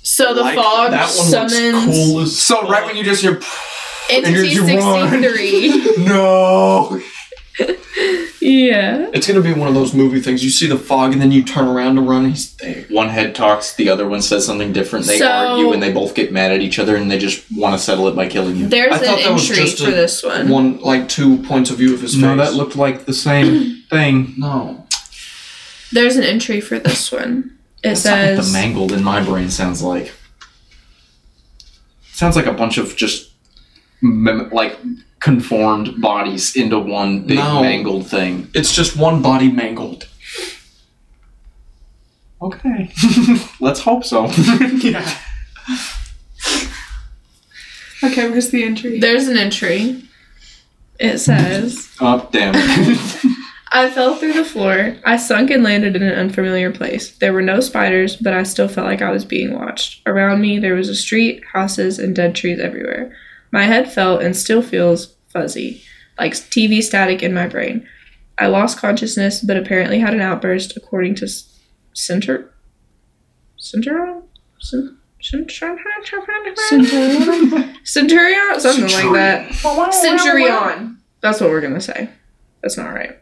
So the Like, fog that one summons looks cool as So right when you just hear entity you run. sixty three. no. Yeah. It's gonna be one of those movie things. You see the fog and then you turn around to run. He's there. One head talks, the other one says something different. They So- argue and they both get mad at each other and they just want to settle it by killing you. There's I an thought that was entry just for a- this one. One like two points of view of his face. No, that looked like the same thing. no. There's an entry for this one. It That's not what says the mangled in my brain sounds like. Sounds like a bunch of just mem- like conformed bodies into one big No. mangled thing. It's just one body mangled. Okay. Let's hope so. yeah. Okay, where's the entry? there's an entry. It says oh, damn it. I fell through the floor. I sunk and landed in an unfamiliar place. There were no spiders, but I still felt like I was being watched. Around me, there was a street, houses, and dead trees everywhere. My head felt and still feels fuzzy, like TV static in my brain. I lost consciousness, but apparently had an outburst, according to S- Center. Centurion? Cen- Centurion? Centurion? Something like that. Centurion. That's what we're gonna say. That's not right.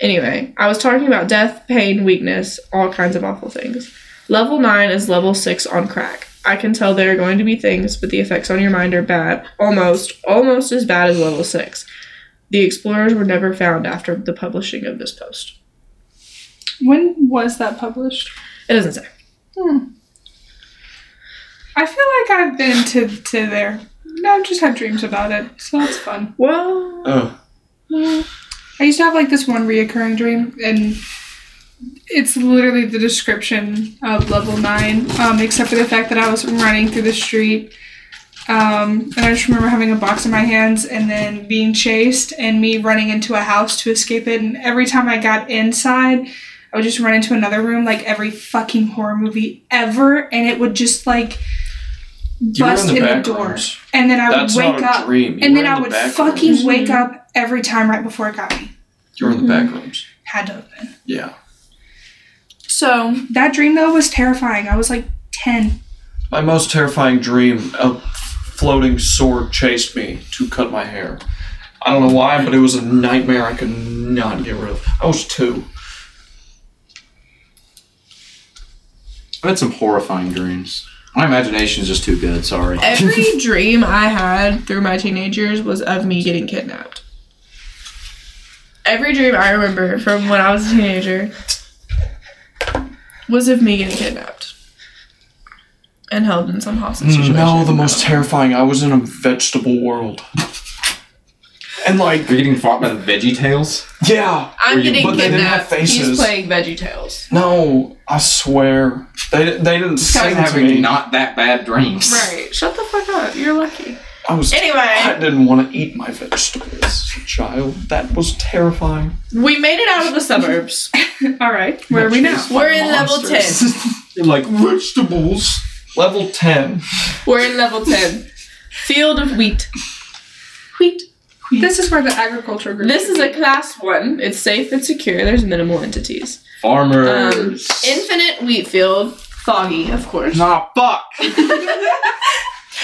Anyway, I was talking about death, pain, weakness, all kinds of awful things. Level 9 is level 6 on crack. I can tell there are going to be things, but the effects on your mind are bad. Almost, almost as bad as level 6. The explorers were never found after the publishing of this post. When was that published? It doesn't say. Hmm. I feel like I've been to to there. No, I've just had dreams about it, so that's fun. Well, Uh, I used to have like this one reoccurring dream, and it's literally the description of level nine, um, except for the fact that I was running through the street. Um, and I just remember having a box in my hands and then being chased and me running into a house to escape it. And every time I got inside, I would just run into another room like every fucking horror movie ever. And it would just like bust in in the the door. rooms. And then I would wake up. dream. And were then I the would fucking rooms. wake up every time right before it got me. You were in the back rooms. Had to have been. Yeah. So That dream though was terrifying. I was like 10. My most terrifying dream, a floating sword chased me to cut my hair. I don't know why, but it was a nightmare I could not get rid of. I was two. I've had some horrifying dreams. My imagination's just too good, sorry. every dream I had through my teenage years was of me getting kidnapped. Every dream I remember from when I was a teenager was of me getting kidnapped and held in some hostage mm, situation. No, the most terrifying. I was in a vegetable world. And like, You're getting fought by the VeggieTales? yeah. I'm you- getting but they didn't have kidnapped. He's faces. playing VeggieTales. No, I swear. They, they didn't This guy's sing to having me. not that bad dreams. Right. Shut the fuck up. You're lucky. I was. I Anyway, didn't want to eat my vegetables child. That was terrifying. we made it out of the suburbs. All right, where are we now? We're in level 10. Like, vegetables. Level 10. We're in level 10. Field of wheat. Wheat. This is where the agriculture group. This is a class one. It's safe and secure. There's minimal entities. Farmers. Um, infinite wheat field. Foggy, of course. nah, fuck.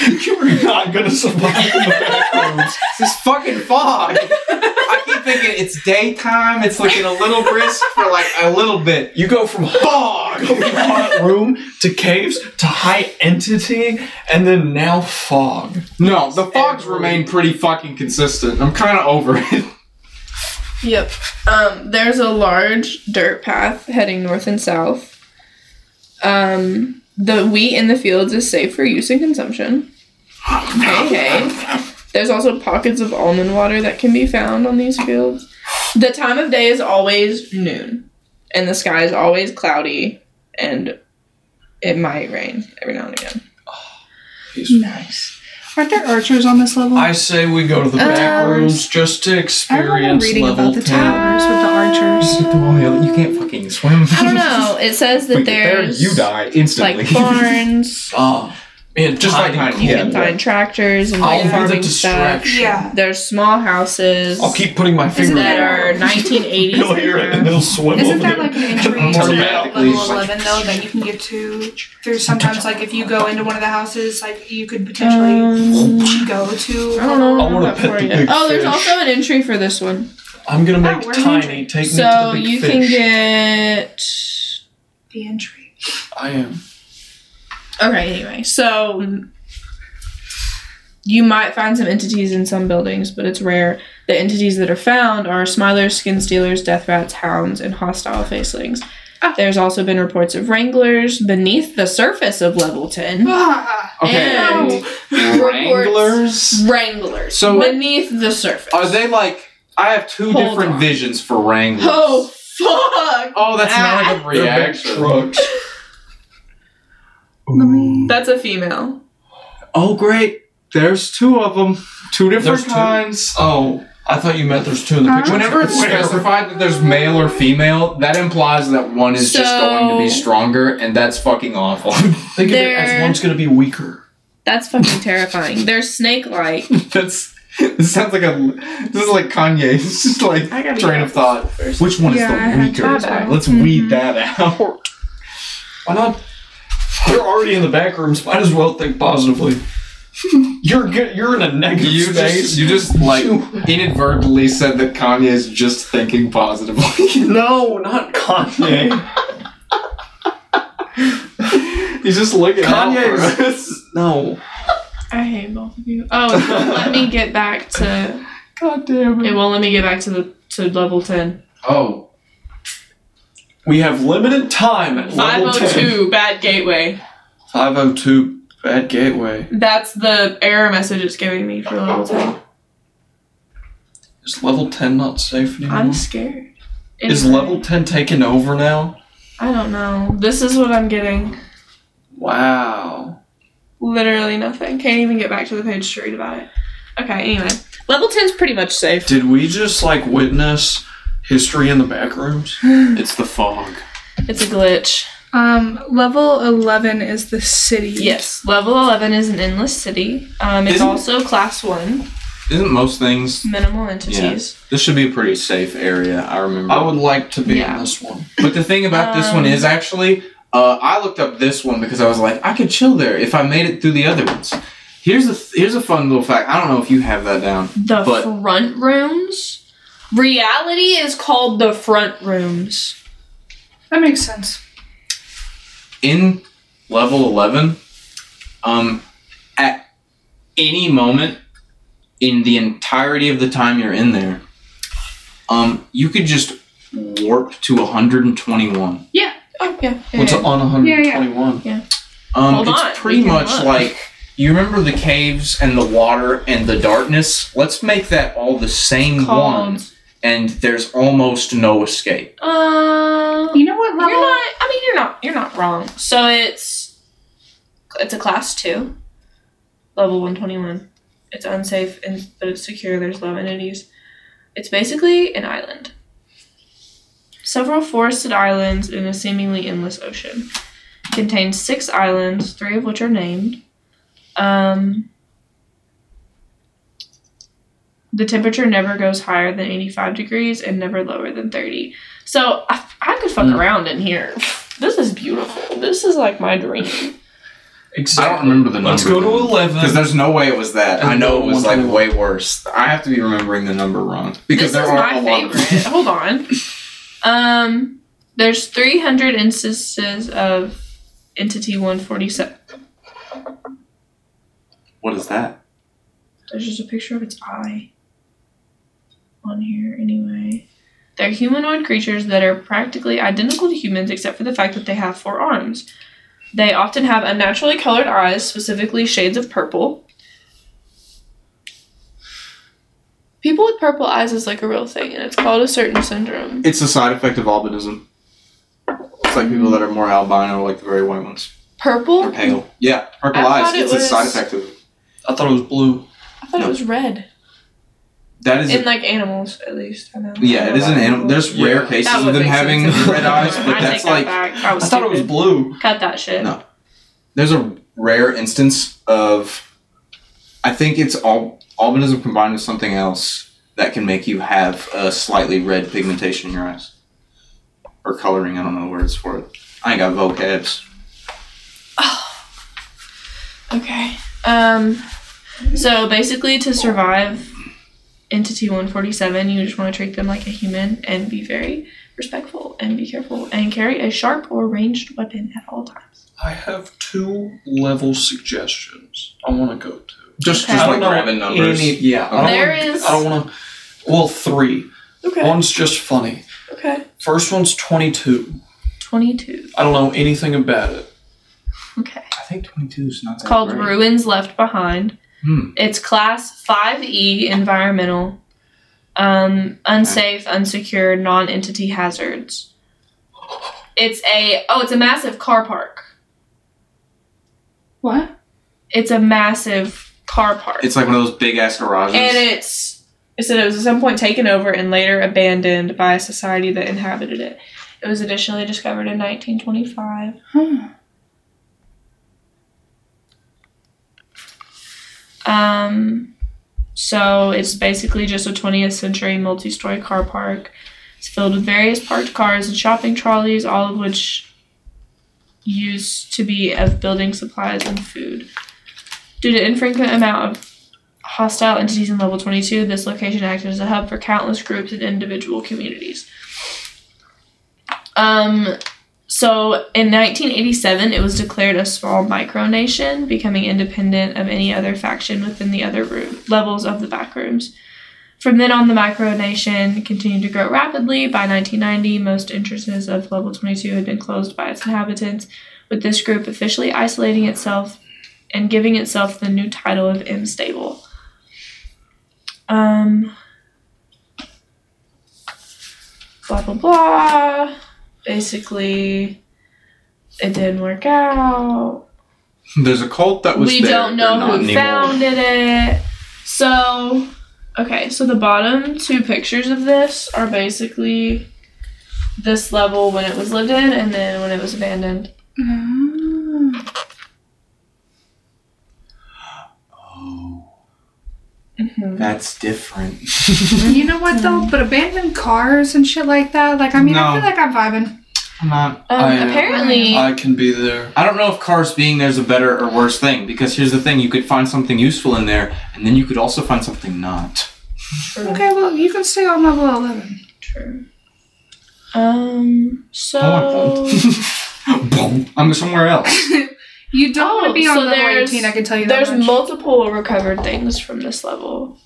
You were not going to survive in the back rooms. This fucking fog. I keep thinking it's daytime. It's looking a little brisk for like a little bit. You go from fog, hot room, to caves, to high entity, and then now fog. No, the fogs remain pretty fucking consistent. I'm kind of over it. Yep. Um, there's a large dirt path heading north and south. Um, the wheat in the fields is safe for use and consumption. Okay. There's also pockets of almond water that can be found on these fields. The time of day is always noon, and the sky is always cloudy, and it might rain every now and again. Peaceful. nice. Are there archers on this level? I say we go to the back Um, rooms just to I remember experience reading level about the 10. towers with the archers. You can't fucking swim. I don't know. It says that Wait, there, there's you die instantly. like barns. Oh, man, just I- like I- You Yeah. can find tractors and I'll like be the farming stuff. Yeah. There's small houses I'll keep putting my finger that are 1980s. He'll hear it and era. he'll swim Isn't over there there. like an entry I'm to already level automatically just like- 11 though that you can get to through sometimes like if you go into one of the houses like you could potentially Um, go to I don't know. I wanna pet the you. big Oh, there's also an entry for this one. I'm gonna Ah, make where's the tiny. entry? Take me to the big fish. So you can get. the entry. I am. Okay, anyway, so you might find some entities in some buildings, but it's rare. The entities that are found are smilers, skin stealers, death rats, hounds, and hostile facelings. Ah. There's also been reports of wranglers beneath the surface of level 10. Ah, Okay. And reports- Wranglers. Wranglers. So- beneath the surface. Are they like? I have two Hold different on. visions for wranglers. Oh, fuck! Oh, that's not a good They're reaction. Trucks. Let me. That's a female. Oh, great. There's two of them. Two different There's two? kinds. Oh, I thought you meant there's two in the picture. Whenever it's specified that there's male or female, that implies that one is just So- going to be stronger, and that's fucking awful. Think of it as They're- one's gonna be weaker. That's fucking terrifying. They're snake-like. that's. This sounds like a. This is like Kanye's just like I gotta train get of thought. first. Which one Yeah, I is the weaker? that. Let's weed mm-hmm. that out. Why not? They're already in the back rooms. Might as well think positively. You're good. You're in a negative You space. just, you just like inadvertently said that Kanye is just thinking positively. no, not Kanye. He's just looking Kanye's- out for us. no. I hate both of you. Oh, it won't let me get back to. God damn It won't let me get back to the to level ten. Oh, We have limited time at Five level oh 10. bad gateway. 502 bad gateway. That's the error message it's giving me for level ten. Is level 10 not safe anymore? I'm scared. Is level 10 taken over now? I don't know. This is what I'm getting. Wow. Literally nothing. Can't even get back to the page to read about it. Okay, anyway. Level 10's pretty much safe. Did we just like witness history in the back rooms? it's the fog. It's a glitch. Um, level 11 is the city. Yes, level 11 is an endless city. Um, it's Isn't- also class 1, Isn't most things? minimal entities. This should be a pretty safe area. I remember. I would like to be Yeah. in this one. But the thing about this one Um, is actually, uh, I looked up this one because I was like, I could chill there if I made it through the other ones. Here's a here's a fun little fact. I don't know if you have that down. The But- front rooms? Reality is called the front rooms. That makes sense. In level eleven, um, at any moment in the entirety of the time you're in there, um, you could just warp to 121. Yeah. Oh, yeah. yeah, What's yeah. on 121? Um, Hold it's on, pretty much look. like you remember the caves and the water and the darkness. Let's make that all the same one, Called. And there's almost no escape. Uh, You know what level? You're not. I mean, you're not. You're not wrong. So it's it's a class two, level one twenty one. It's unsafe and but it's secure. There's low entities. It's basically an island. Several forested islands in a seemingly endless ocean. It contains six islands, three of which are named. Um, the temperature never goes higher than 85 degrees and never lower than 30. So I, I could fuck Mm. around in here. This is beautiful. This is like my dream. Exactly. I don't remember the number. Let's go to 11. Because there's no way it was that. I know it was like way worse. I have to be remembering the number wrong because this there is are my a favorite. of. Hold on. Um, there's 300 instances of entity 147. What is that? There's just a picture of its eye on here anyway. They're humanoid creatures that are practically identical to humans except for the fact that they have four arms. They often have unnaturally colored eyes, specifically shades of purple. People with purple eyes is like a real thing, and it's called a certain syndrome. It's a side effect of albinism. It's like people that are more albino, like the very white ones, or Purple? pale. Yeah, purple I eyes. it It's a side effect of. I thought it was blue. I thought it was red. That is In like animals, at least. I know. yeah, it is an animal. There's Yeah. rare cases of them having sense if it was red eyes, but I that's take like that. I, I thought it was blue. Cut that shit. No. there's a rare instance of I think it's all albinism combined with something else that can make you have a slightly red pigmentation in your eyes. Or coloring, I don't know the words for it. I ain't got vocabs. Okay. Um. So basically, to survive Entity 147, you just want to treat them like a human and be very respectful and be careful and carry a sharp or ranged weapon at all times. I have two level suggestions I want to go to. Just Okay. just like don't know grabbing numbers. Any, yeah, I don't There wanna, is- I don't want to. Well, three. Okay. One's just funny. Okay. First one's 22. 22. I don't know anything about it. Okay. I think twenty two is not It's that called great. Ruins Left Behind. Hmm. It's class 5E environmental. Um, unsafe, unsecured, non-entity hazards. It's a oh, it's a massive car park. What? It's a massive car park. It's like one of those big ass garages. and it's it said it was at some point taken over and later abandoned by a society that inhabited it. It was additionally discovered in 1925. Hmm. Um, so it's basically just a 20th century multi-story car park. It's filled with various parked cars and shopping trolleys, all of which used to be of building supplies and food. Due to infrequent amount of hostile entities in level 22, this location acted as a hub for countless groups and individual communities. Um, so in 1987, it was declared a small micronation, becoming independent of any other faction within the other room, levels of the backrooms. From then on, the micronation continued to grow rapidly. By 1990, most entrances of level 22 had been closed by its inhabitants, with this group officially isolating itself and giving itself the new title of M Stable. Um, blah blah blah. Basically, it didn't work out. There's a cult that was we there. don't know They're who anymore. founded it. So, okay, so the bottom two pictures of this are basically this level when it was lived in and then when it was abandoned. Mm. Hmm that's different. You know what though? But abandoned cars and shit like that. Like I mean, I feel like I'm vibing. I'm not. Um, I, uh, apparently, I can be there. I don't know if cars being there is a better or worse thing because here's the thing: you could find something useful in there, and then you could also find something not. Okay, well you can stay on level eleven. True. Um. So. Boom! I'm somewhere else. You don't want Oh, to be on so level there's- eighteen. I can tell you that There's multiple recovered things from this level.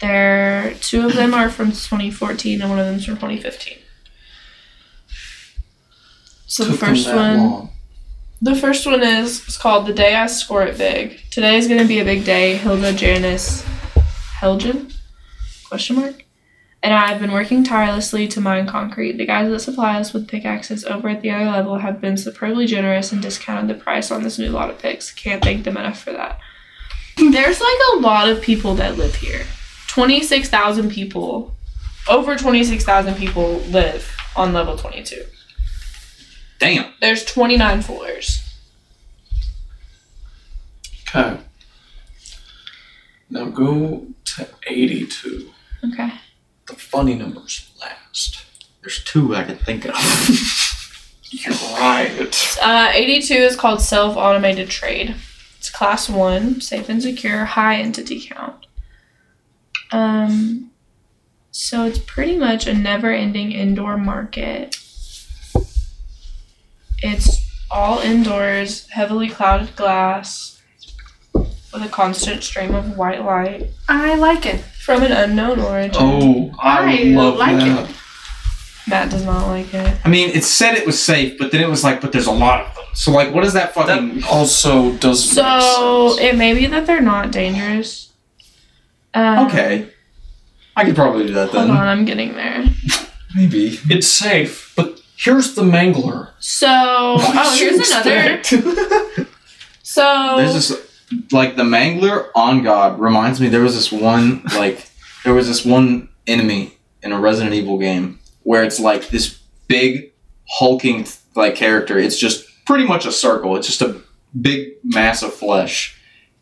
There, two of them are from 2014, and one of them's from 2015. So the Took them first that one, long. the first one is it's called "The Day I Score It Big." Today is going to be a big day. Hilda Janice Helgen? Question mark. And I've been working tirelessly to mine concrete. The guys that supply us with pickaxes over at the other level have been superbly generous and discounted the price on this new lot of picks. Can't thank them enough for that. There's like a lot of people that live here. 26,000 people, over 26,000 people live on level 22. Damn. There's 29 floors. Okay. Now go to 82. Okay. The funny numbers last. There's two I can think of. You're right. Uh, 82 is called self automated trade. It's class 1, safe and secure, high entity count. Um, so it's pretty much a never ending indoor market. It's all indoors, heavily clouded glass, with a constant stream of white light I like it. From an unknown origin. Oh, I, would I love like that. Matt does not like it. I mean, it said it was safe, but then it was like, but there's a lot of them. So like, what is that fucking? That also doesn't So it may be that they're not dangerous. Um, okay, I could probably do that Hold then. Hold on, I'm getting there. Maybe. It's safe, but here's the mangler. So, oh, here's another. So, There's this. Like the Mangler on God reminds me there was this one like there was this one enemy in a Resident Evil game where it's like this big hulking like character. It's just pretty much a circle. It's just a big mass of flesh.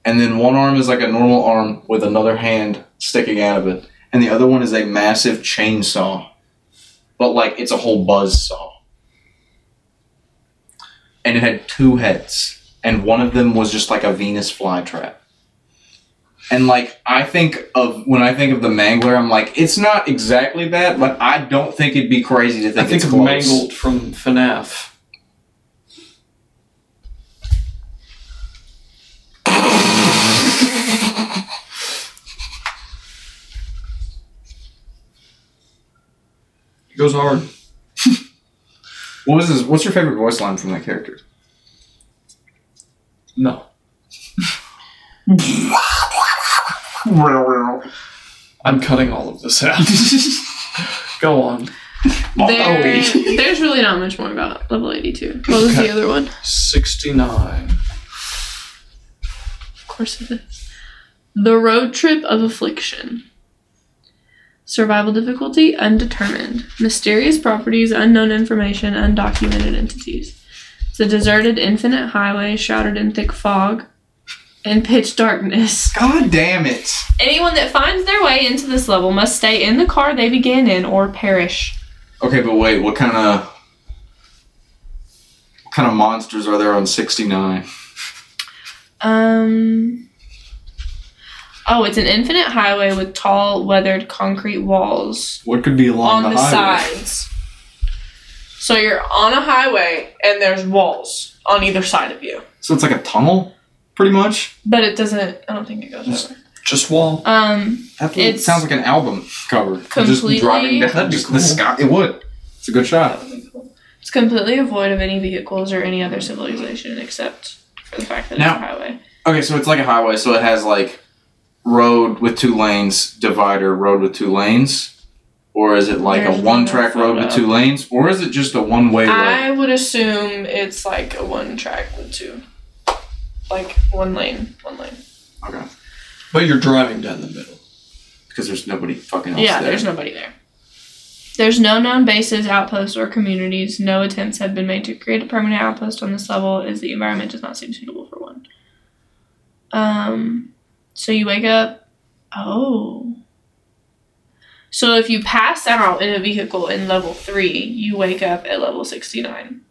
And then one arm is like a normal arm with another hand sticking out of it. And the other one is a massive chainsaw. But like it's a whole buzz saw. And it had two heads and one of them was just like a Venus flytrap. And like I think of when I think of the Mangler, I'm like, it's not exactly that, but I don't think it'd be crazy to think, I think it's of. Mangled from FNAF. Goes hard. What was his? What's your favorite voice line from that character? No. I'm cutting all of this out. Go on. There, there's really not much more about level 82. What was the other one? 69. Of course it is. The Road Trip of Affliction. Survival difficulty undetermined. Mysterious properties, unknown information, undocumented entities. A deserted infinite highway shrouded in thick fog and pitch darkness. God damn it! Anyone that finds their way into this level must stay in the car they began in or perish. Okay, but wait, what kind of what kind of monsters are there on 69? Um. Oh, it's an infinite highway with tall, weathered concrete walls What could be along on the, the, sides. So you're on a highway and there's walls on either side of you. So it's like a tunnel, pretty much. But it doesn't. I don't think it goes over. Just wall. Um. It's- sounds like an album cover. Just Completely- driving down That'd be just the sky. It would. It's a good shot. It's completely devoid of any vehicles or any other civilization except for the fact that Now- it's a highway. Okay, so it's like a highway, so it has like road with two lanes, divider, road with two lanes, or is it like There's a one track road with two lanes, or is it just a one way road? I would assume it's like a one track with two. Like one lane, one lane. Okay, But you're driving down the middle. because there's nobody fucking else Yeah, there. there's nobody there. There's no known bases, outposts, or communities. No attempts have been made to create a permanent outpost on this level, as the environment does not seem suitable for one. Um, so you wake up. Oh. So if you pass out in a vehicle in level three, you wake up at level sixty nine.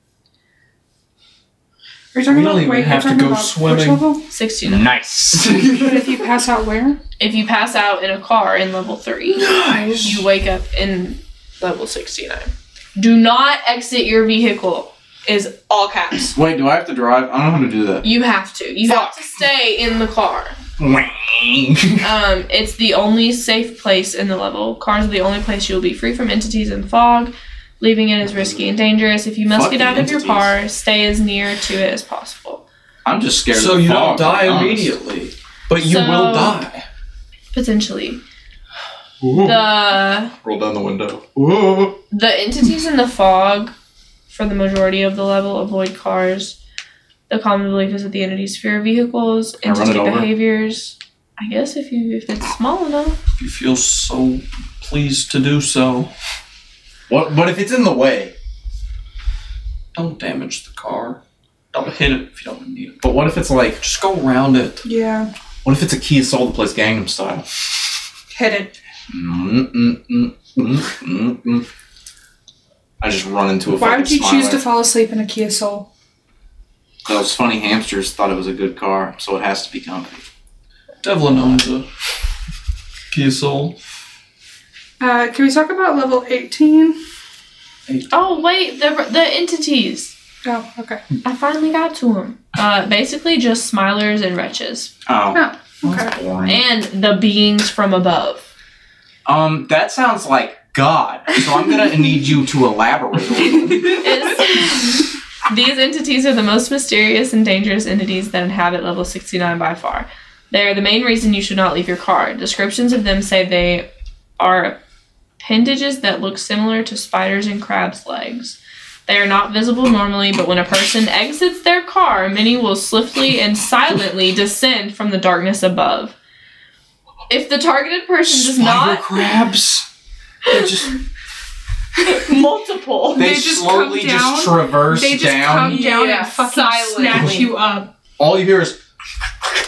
Are you talking We don't about even wait, have you're to talking go about swimming. Level? Sixty nine. nice. but if you pass out where? If you pass out in a car in level three, Nice. you wake up in level sixty nine. Do not exit your vehicle. Is all caps. Wait, do I have to drive? I don't know how to do that. You have to. You have to stay in the car. Okay, Um, it's the only safe place in the level. Cars are the only place you'll be free from entities and fog. Leaving it is risky and dangerous. If you must Fucking get out of your car, stay as near to it as possible. I'm just scared. So of the you fog, don't die honest. immediately. But you So- will die. Potentially. Ooh. The Roll down the window. Ooh. the entities in the fog, for the majority of the level, avoid cars. The common belief is that the entities fear vehicles, Can I run entity behaviors. I guess if you if it's small enough. If you feel so pleased to do so, What? But if it's in the way. don't damage the car. Don't hit it if you don't need it. But what if it's like? Just go around it. Yeah. What if it's a Kia Soul that plays Gangnam Style? Hit it. Mm-mm-mm-mm-mm. I just run into a. Why would you choose to fall asleep in a Kia Soul? Those funny hamsters thought it was a good car, so it has to be company. Devlin owns a Kia Soul. Uh, can we talk about level 18? Oh wait, the the entities. Oh, okay. I finally got to them. Uh, basically just smilers and wretches, Oh, Oh, okay. that's and the beings from above. Um, that sounds like God. So I'm gonna need you to elaborate. a little. Is- These entities are the most mysterious and dangerous entities that inhabit level 69 by far. They are the main reason you should not leave your car. Descriptions of them say they are appendages that look similar to spiders and crabs' legs. They are not visible normally, but when a person exits their car, many will swiftly and silently descend from the darkness above. If the targeted person does Spider not crabs. They just multiple, they, They just slowly come just down, traverse They just down. come down Yeah, and fucking silently. snatch you up. All you hear is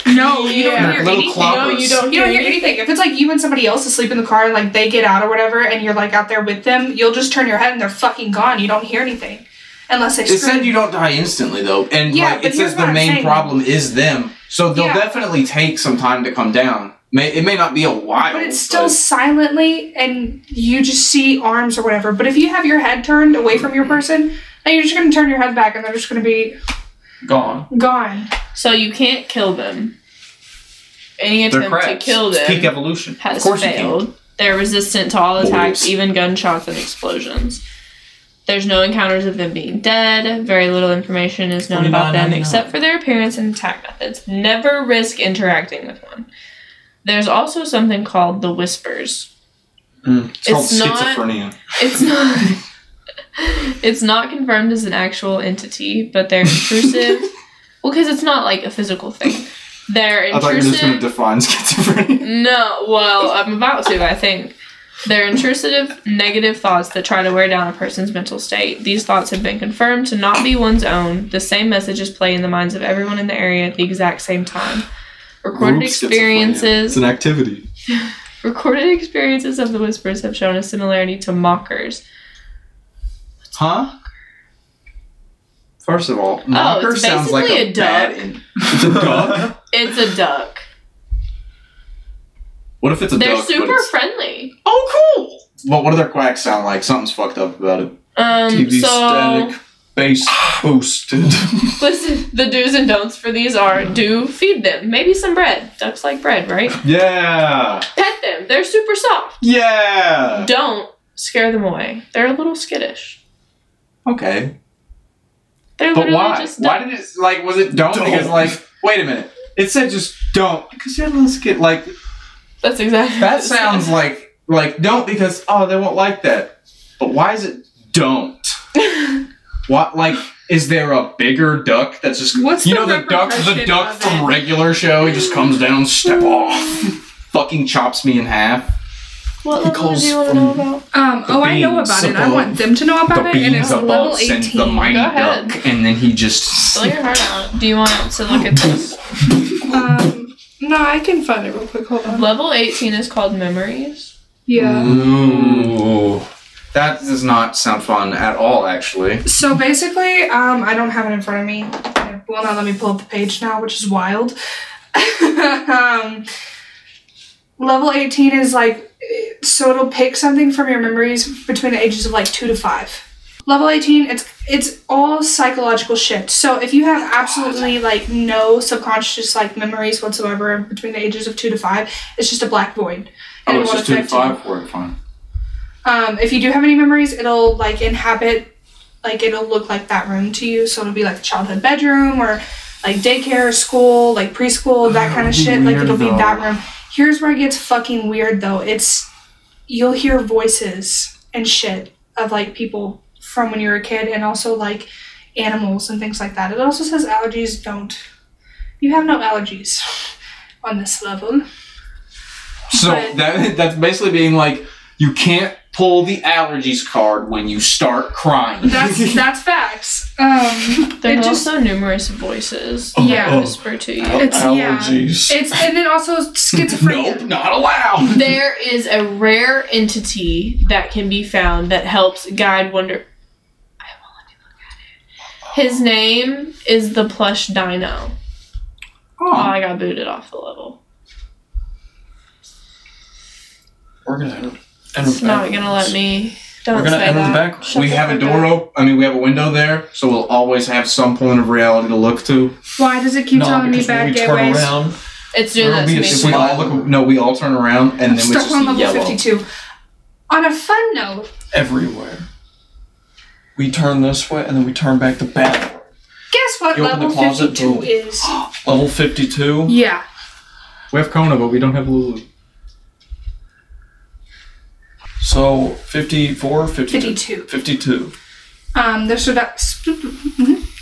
No, you don't hear Little anything. cloppers. No, you don't You don't hear hear anything. If it's like you and somebody else asleep in the car and like they get out or whatever and you're like out there with them, you'll just turn your head and they're fucking gone. You don't hear anything. Unless they It scream. said you don't die instantly though, and Yeah, like it says the I'm main saying. problem is them. So they'll Yeah. definitely take some time to come down. May it may not be a while, but it's still silently and you just see arms or whatever. But if you have your head turned away from your person, then you're just gonna turn your head back and they're just gonna be Gone. gone. so you can't kill them. Any They're attempt to crabs. kill It's them peak evolution. has of course you failed. They're resistant to all attacks, Boys. even gunshots and explosions. There's no encounters of them being dead. Very little information is known about them except for their appearance and attack methods. Never risk interacting with one. There's also something called the whispers. Mm, it's, called not- schizophrenia. It's not It's not confirmed as an actual entity, but they're intrusive. well, because it's not like a physical thing. They're intrusive. I thought you were just going to define schizophrenia. No, well, I'm about to, I think. They're intrusive, negative thoughts that try to wear down a person's mental state. These thoughts have been confirmed to not be one's own. The same messages play in the minds of everyone in the area at the exact same time. Recorded experiences It's an activity. recorded experiences of the whispers have shown a similarity to mockers. Huh? First of all, mocker Oh, sounds like a, a duck. In- it's a duck. It's a duck. What if it's a duck? They're duck? but super friendly. Oh, cool. Well, what do their quacks sound like? Something's fucked up about it. Um, TV so static, bass boosted. listen, the do's and don'ts for these are do feed them, maybe some bread. Ducks like bread, right? Yeah. Pet them. They're super soft. Yeah. Don't scare them away. They're a little skittish. Okay. They're But literally why? just Why did it like? Was it don't? Don't. Because like, wait a minute. It said just don't because you're a little skit. Like That's exactly that what it said. sounds like like don't because oh they won't like that. But why is it don't? What like? Is there a bigger duck that's just What's you the know the duck the duck of from it? regular show? He just comes down, step off, fucking chops me in half. What level calls do you want to know about? Um, oh, I know about it. I above. want them to know about the it, and beings it's level above sent the 18. mighty Go ahead. duck, and then he just Fill your heart out. Do you want to look at this? Um, no, I can find it real quick. Hold on. Level 18 is called Memories. Yeah. Ooh. That does not sound fun at all, actually. So basically, um, I don't have it in front of me. It will not let me pull up the page now, which is wild. um, level 18 is like, so it'll pick something from your memories between the ages of like two to five. Level 18, it's it's all psychological shit. So if you have absolutely like no subconscious like memories whatsoever between the ages of two to five, it's just a black void. And Oh, it's just two to five it, fine. Um, if you do have any memories, it'll like inhabit, like it'll look like that room to you. So it'll be like the childhood bedroom or like daycare, school, like preschool, that kind of shit. Like it'll be that room. Here's where it gets fucking weird though. It's you'll hear voices and shit of like people from when you were a kid, and also like animals and things like that. It also says allergies don't. You have no allergies on this level. So But- that that's basically being like, you can't pull the allergies card when you start crying. That's that's facts. Um, There's it just also numerous voices Yeah. that whisper to you. It's- yeah. Allergies. It's and then also schizophrenia. nope, not allowed. There is a rare entity that can be found that helps guide wonder. I won't let me look at it. His name is the plush dino. Oh, I got booted off the level. We're gonna enter, enter It's not back gonna let me. Don't We're gonna say enter the back. Shut we the have a fuck door up. open. I mean, we have a window there, so we'll always have some point of reality to look to. Why does it keep no, telling me because when bad we turn gateways? around, It's doing There'll that to be a me. If we all look, no, we all turn around and then we Stuck just on see level yellow. 52. On a fun note, everywhere. We turn this way and then we turn back the back. guess what You open the level closet, 52 boom. is? Level 52. Yeah. We have Kona, but we don't have Lulu. So 54, 52. 52. 52. Um, the survi-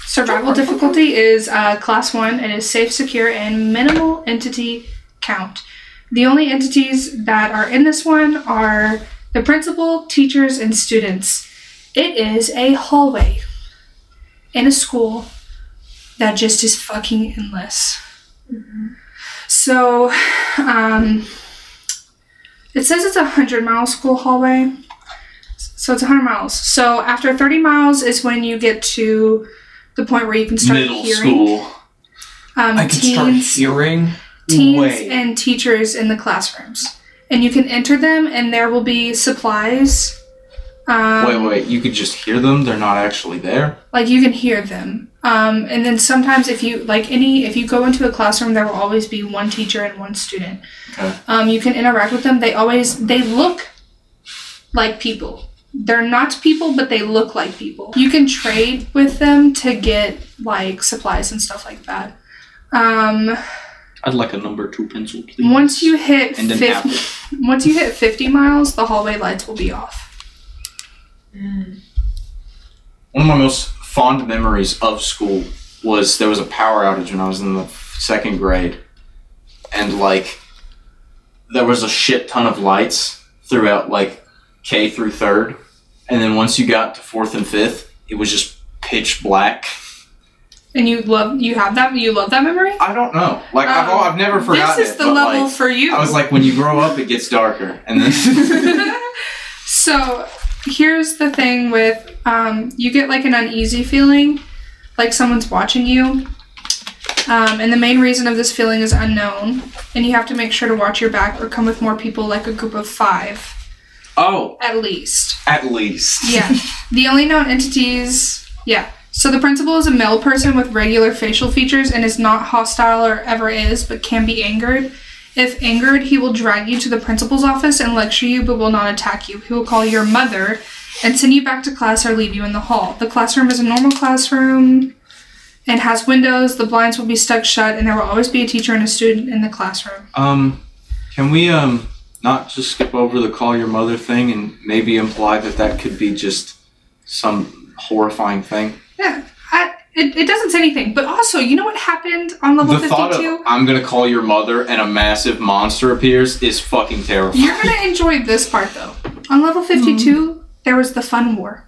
survival difficulty is uh, class one. It is safe, secure, and minimal entity count. The only entities that are in this one are the principal, teachers, and students. It is a hallway in a school that just is fucking endless. So, um, it says it's a hundred mile school hallway. So it's 100 miles. So after 30 miles is when you get to the point where you can start Middle hearing school. um, I can start hearing. teens Wait. and teachers in the classrooms, and you can enter them, and there will be supplies. Um, wait, wait. You could just hear them. They're not actually there. like you can hear them um, and then sometimes if you like any if you go into a classroom there will always be one teacher and one student. Okay. um, you can interact with them. They always they look like people. They're not people but they look like people. You can trade with them to get like supplies and stuff like that. Um, I'd like a number two pencil, please. once you hit and 50, once you hit 50 miles the hallway lights will be off. One of my most fond memories of school was there was a power outage when I was in the second grade, and like there was a shit ton of lights throughout like K through third, and then once you got to fourth and fifth, it was just pitch black. and you love you have that you love that memory? I don't know, like I've Um, I've never forgotten this is the level like, for you. I was like, when you grow up, it gets darker, and then so here's the thing with um, you get like an uneasy feeling like someone's watching you. Um, and the main reason of this feeling is unknown and you have to make sure to watch your back or come with more people like a group of five. Oh, at least. At least, yeah. The only known entities yeah. So the principal is a male person with regular facial features and is not hostile or ever is but can be angered if angered he will drag you to the principal's office and lecture you but will not attack you. He will call your mother and send you back to class or leave you in the hall. The classroom is a normal classroom. And has windows. The blinds will be stuck shut and there will always be a teacher and a student in the classroom. Um, can we um not just skip over the call your mother thing and maybe imply that that could be just some horrifying thing? yeah it, it doesn't say anything but also you know what happened on level the thought 52 of I'm gonna call your mother and a massive monster appears is fucking terrifying. You're gonna enjoy this part though. On level 52, there was the fun war.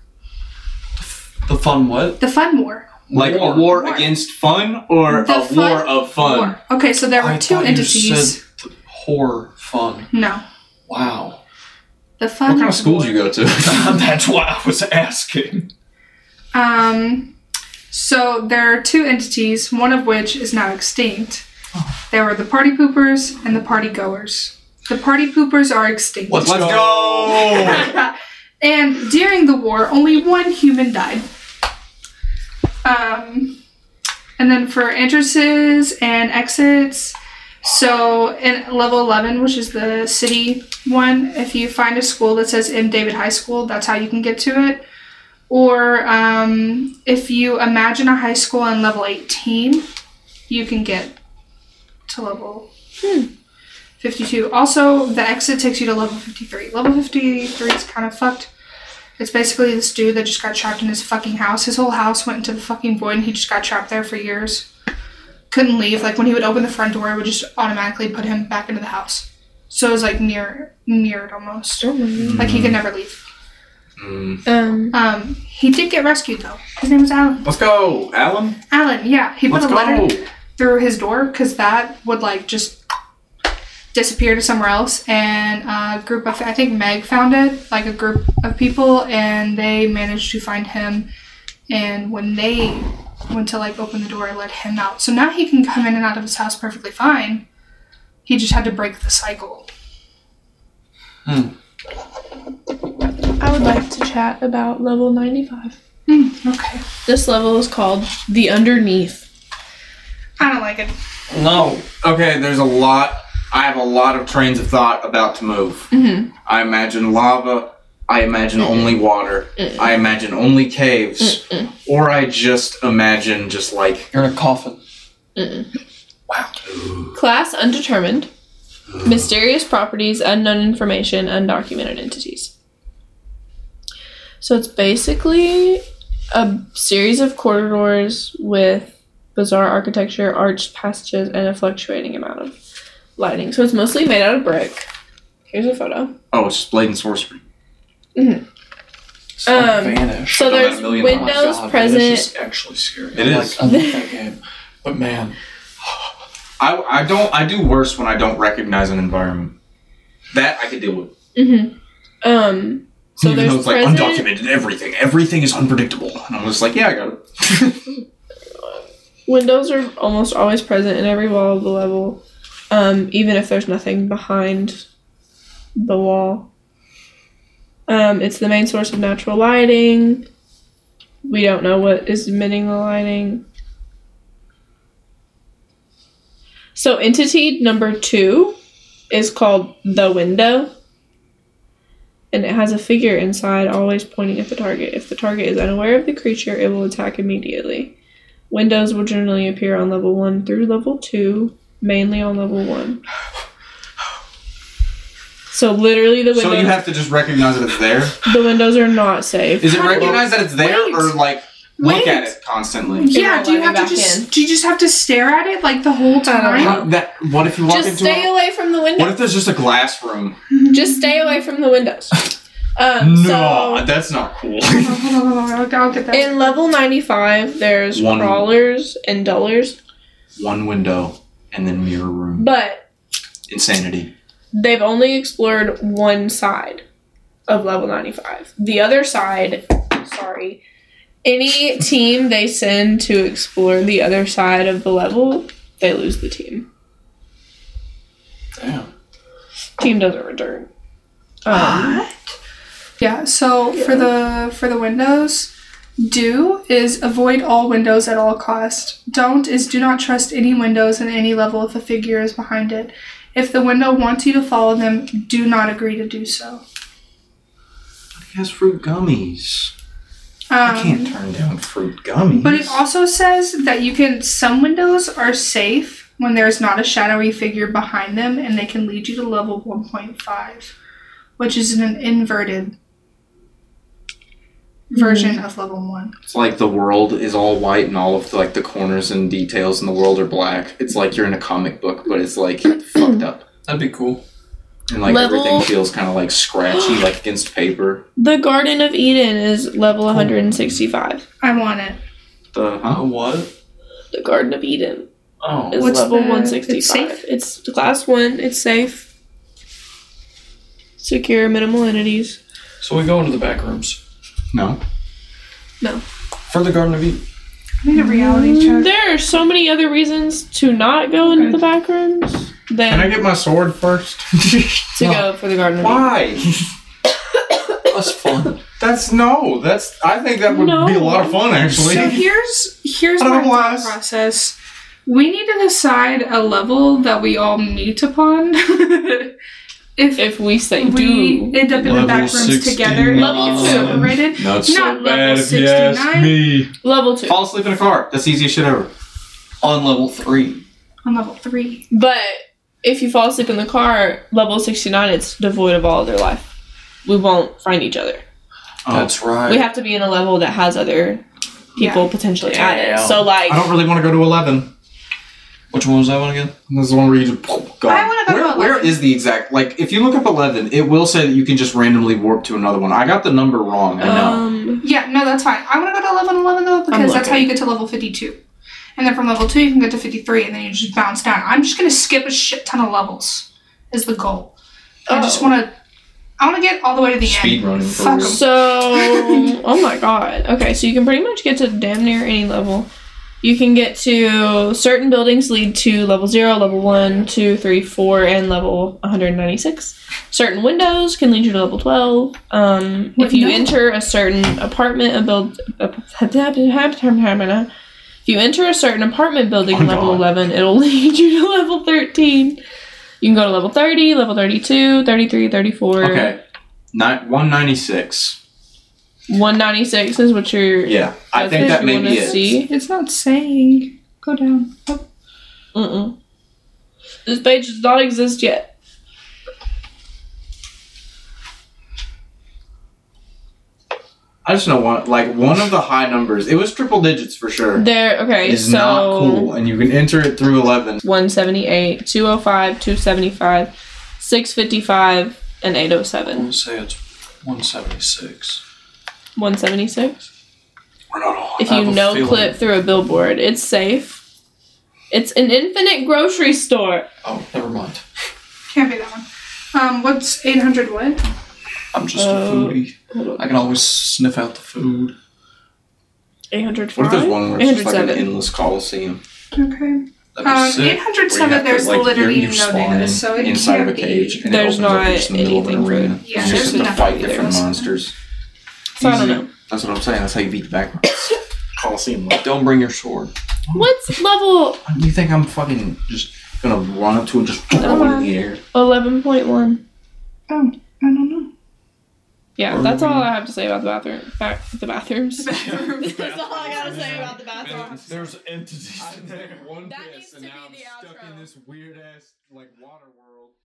The fun what? The fun war. like War. a war, War. against fun or The a fun- war of fun. War. Okay, so there were I two thought entities. You said th- horror fun. No, Wow. the fun. What kind of schools war. you go to? That's what I was asking. Um, so there are two entities, one of which is now extinct. There were the party poopers and the party goers. The party poopers are extinct. Let's, Let's go. and during the war, only one human died. Um, and then for entrances and exits, so in level 11, which is the city one, if you find a school that says M. David High School, that's how you can get to it. Or um, if you imagine a high school on level 18, you can get to level 52. Also, the exit takes you to level 53. Level 53 is kind of fucked. It's basically this dude that just got trapped in his fucking house. His whole house went into the fucking void and he just got trapped there for years. Couldn't leave. Like when he would open the front door, it would just automatically put him back into the house. So it was like mirror mirrored almost. Like he could never leave. Mm. Um, Um, he did get rescued though. His name was Alan. Let's go, Alan. Alan, yeah. He put Let's a letter go. through his door because that would like just disappear to somewhere else and a group of i think meg found it like a group of people and they managed to find him and when they went to like open the door and let him out so now he can come in and out of his house perfectly fine he just had to break the cycle I would like to chat about level 95. Hmm, okay This level is called The Underneath. i don't like it No. Okay, there's a lot. I have a lot of trains of thought about to move. Mm-hmm. I imagine lava. I imagine only water. I imagine only caves. Or I just imagine just like You're in a coffin. Wow. Class undetermined. Mysterious properties, unknown information, undocumented entities. So it's basically a series of corridors with bizarre architecture, arched passages, and a fluctuating amount of lighting. So it's mostly made out of brick. Here's a photo. Oh, it's just blade and sorcery. Some Um, vanish. So Don't there's a million Oh my windows God, present. Vanish is actually scary. It I is. Like, I love that game, but man, I, I don't I do worse when I don't recognize an environment. That I could deal with. Mm-hmm. Um. So Even there's though it's like present. undocumented everything. Everything is unpredictable. And I'm just like, yeah, I got it. Windows are almost always present in every wall of the level, um, even if there's nothing behind the wall. Um, it's the main source of natural lighting. We don't know what is emitting the lighting. So, entity number two is called the window, and it has a figure inside always pointing at the target. If the target is unaware of the creature, it will attack immediately. Windows will generally appear on level 1 through level 2, mainly on level 1. So literally the So you have to just recognize that it's there. the windows are not safe. Is it How do you- recognize that it's there Wait. or like look Wait. at it constantly? Yeah, won't do you have to just in. do you just have to stare at it like the whole time? How, that what if you walk Just into stay a, away from the window. What if there's just a glass room? Just stay away from the windows. Um, no, so that's not cool. I'll get that. in level 95, there's One- crawlers and dullers, One window and then mirror room. but Insanity. they've only explored one side of level 95. The other side, sorry, any team they send to explore the other side of the level, they lose the team. damn. Team doesn't return. Um, Yeah, so for the for the windows, do is avoid all windows at all cost. Don't is do not trust any windows in any level if a figure is behind it. If the window wants you to follow them, do not agree to do so. He has fruit gummies. Um, I can't turn down fruit gummies. But it also says that you can some windows are safe when there's not a shadowy figure behind them and they can lead you to level 1.5, which is an inverted version of level 1. It's like the world is all white and all of the, like the corners and details in the world are black. It's like you're in a comic book, but it's like fucked up. That'd be cool. And like Level- everything feels kind of like scratchy, like against paper. the Garden of Eden is level 165. I want it. The Uh, huh? what? The Garden of Eden Oh, is What's level the- 165. it's safe? It's class 1, it's safe. Secure minimal entities. so we go into the back rooms No. No. For the Garden of Eden. I need a reality mm, check. There are so many other reasons to not go into the back rooms than Can I get my sword first? to go for the Garden of Eden. Why? That's fun. That's no. That's. I think that would No. be a lot of fun actually. So here's here's I don't my know why. thought process. We need to decide a level that we all meet upon. if If we say we do. end up in the Level back rooms together and Level get two. separated, no, it's not level sixty nine me. Level 2. Fall asleep in a car. That's the easiest shit ever. On level three. on level three. But if you fall asleep in the car, level 69, it's devoid of all other life. We won't find each other. Oh, That's right. We have to be in a level that has other people potentially at it. So, like, I don't really want to go to eleven. Which one was that one again? This is the one where you just go. I wanna go to where, where 11. is the exact like? If you look up eleven, it will say that you can just randomly warp to another one. I got the number wrong. I know. um, Yeah, no, that's fine. I want to go to eleven eleven though because that's how looking. you get to level fifty two, and then from level two you can get to fifty three, and then you just bounce down. I'm just gonna skip a shit ton of levels. Is the goal. I just Oh. want to. I want to get all the way to the Speed end. running for Fuck real. 'em. So, oh my god. Okay, so you can pretty much get to damn near any level. You can get to certain buildings lead to level 0, level 1, 2, 3, 4, and level 196. Certain windows can lead you to level 12. Um, if you Window? enter a certain apartment, a build, if you enter a certain apartment building Oh, level God. 11, it'll lead you to level 13. You can go to level 30, level 32, 33, 34. Okay, Nine, one ninety six. 196 is what you're. Yeah, I think that you may wanna be it. See. It's not saying. Go down. Oh, Mm-mm. This page does not exist yet. I just know one like one of the high numbers. It was triple digits for sure. There. Okay. Is so not cool, and you can enter it through eleven. 178, 205, 275, 655, and I'm 807. gonna say it's 176. 176. We're not all. If I you have a no feeling- clip through a billboard, it's safe. It's an infinite grocery store. Oh, never mind. Can't be that one. Um, what's 800 what? I'm just Uh, a foodie. Hold on. I can always sniff out the food. 805. What if there's one where it's just like an 807. endless coliseum? Okay. That'd be Um, sick. 807, Where you have to, there's like, literally you're- you no spawn data, so it inside can't of a cage. be. And There's it opens up not just in the middle of an anything for- arena. Yeah, you there's just have to nothing fight either. different monsters. So I don't know. That's what I'm saying. That's how you beat the background. Coliseum. What Don't bring your sword. What's level do you think I'm fucking just gonna run up to and just throw it in the air? 11.1? Oh, I don't know. Yeah, Or that's we- all I have to say about the bathroom. Back the bathrooms. bathrooms. that's all I gotta say about the bathrooms. There's entities in there. one That needs to be the outro. weird ass like water world.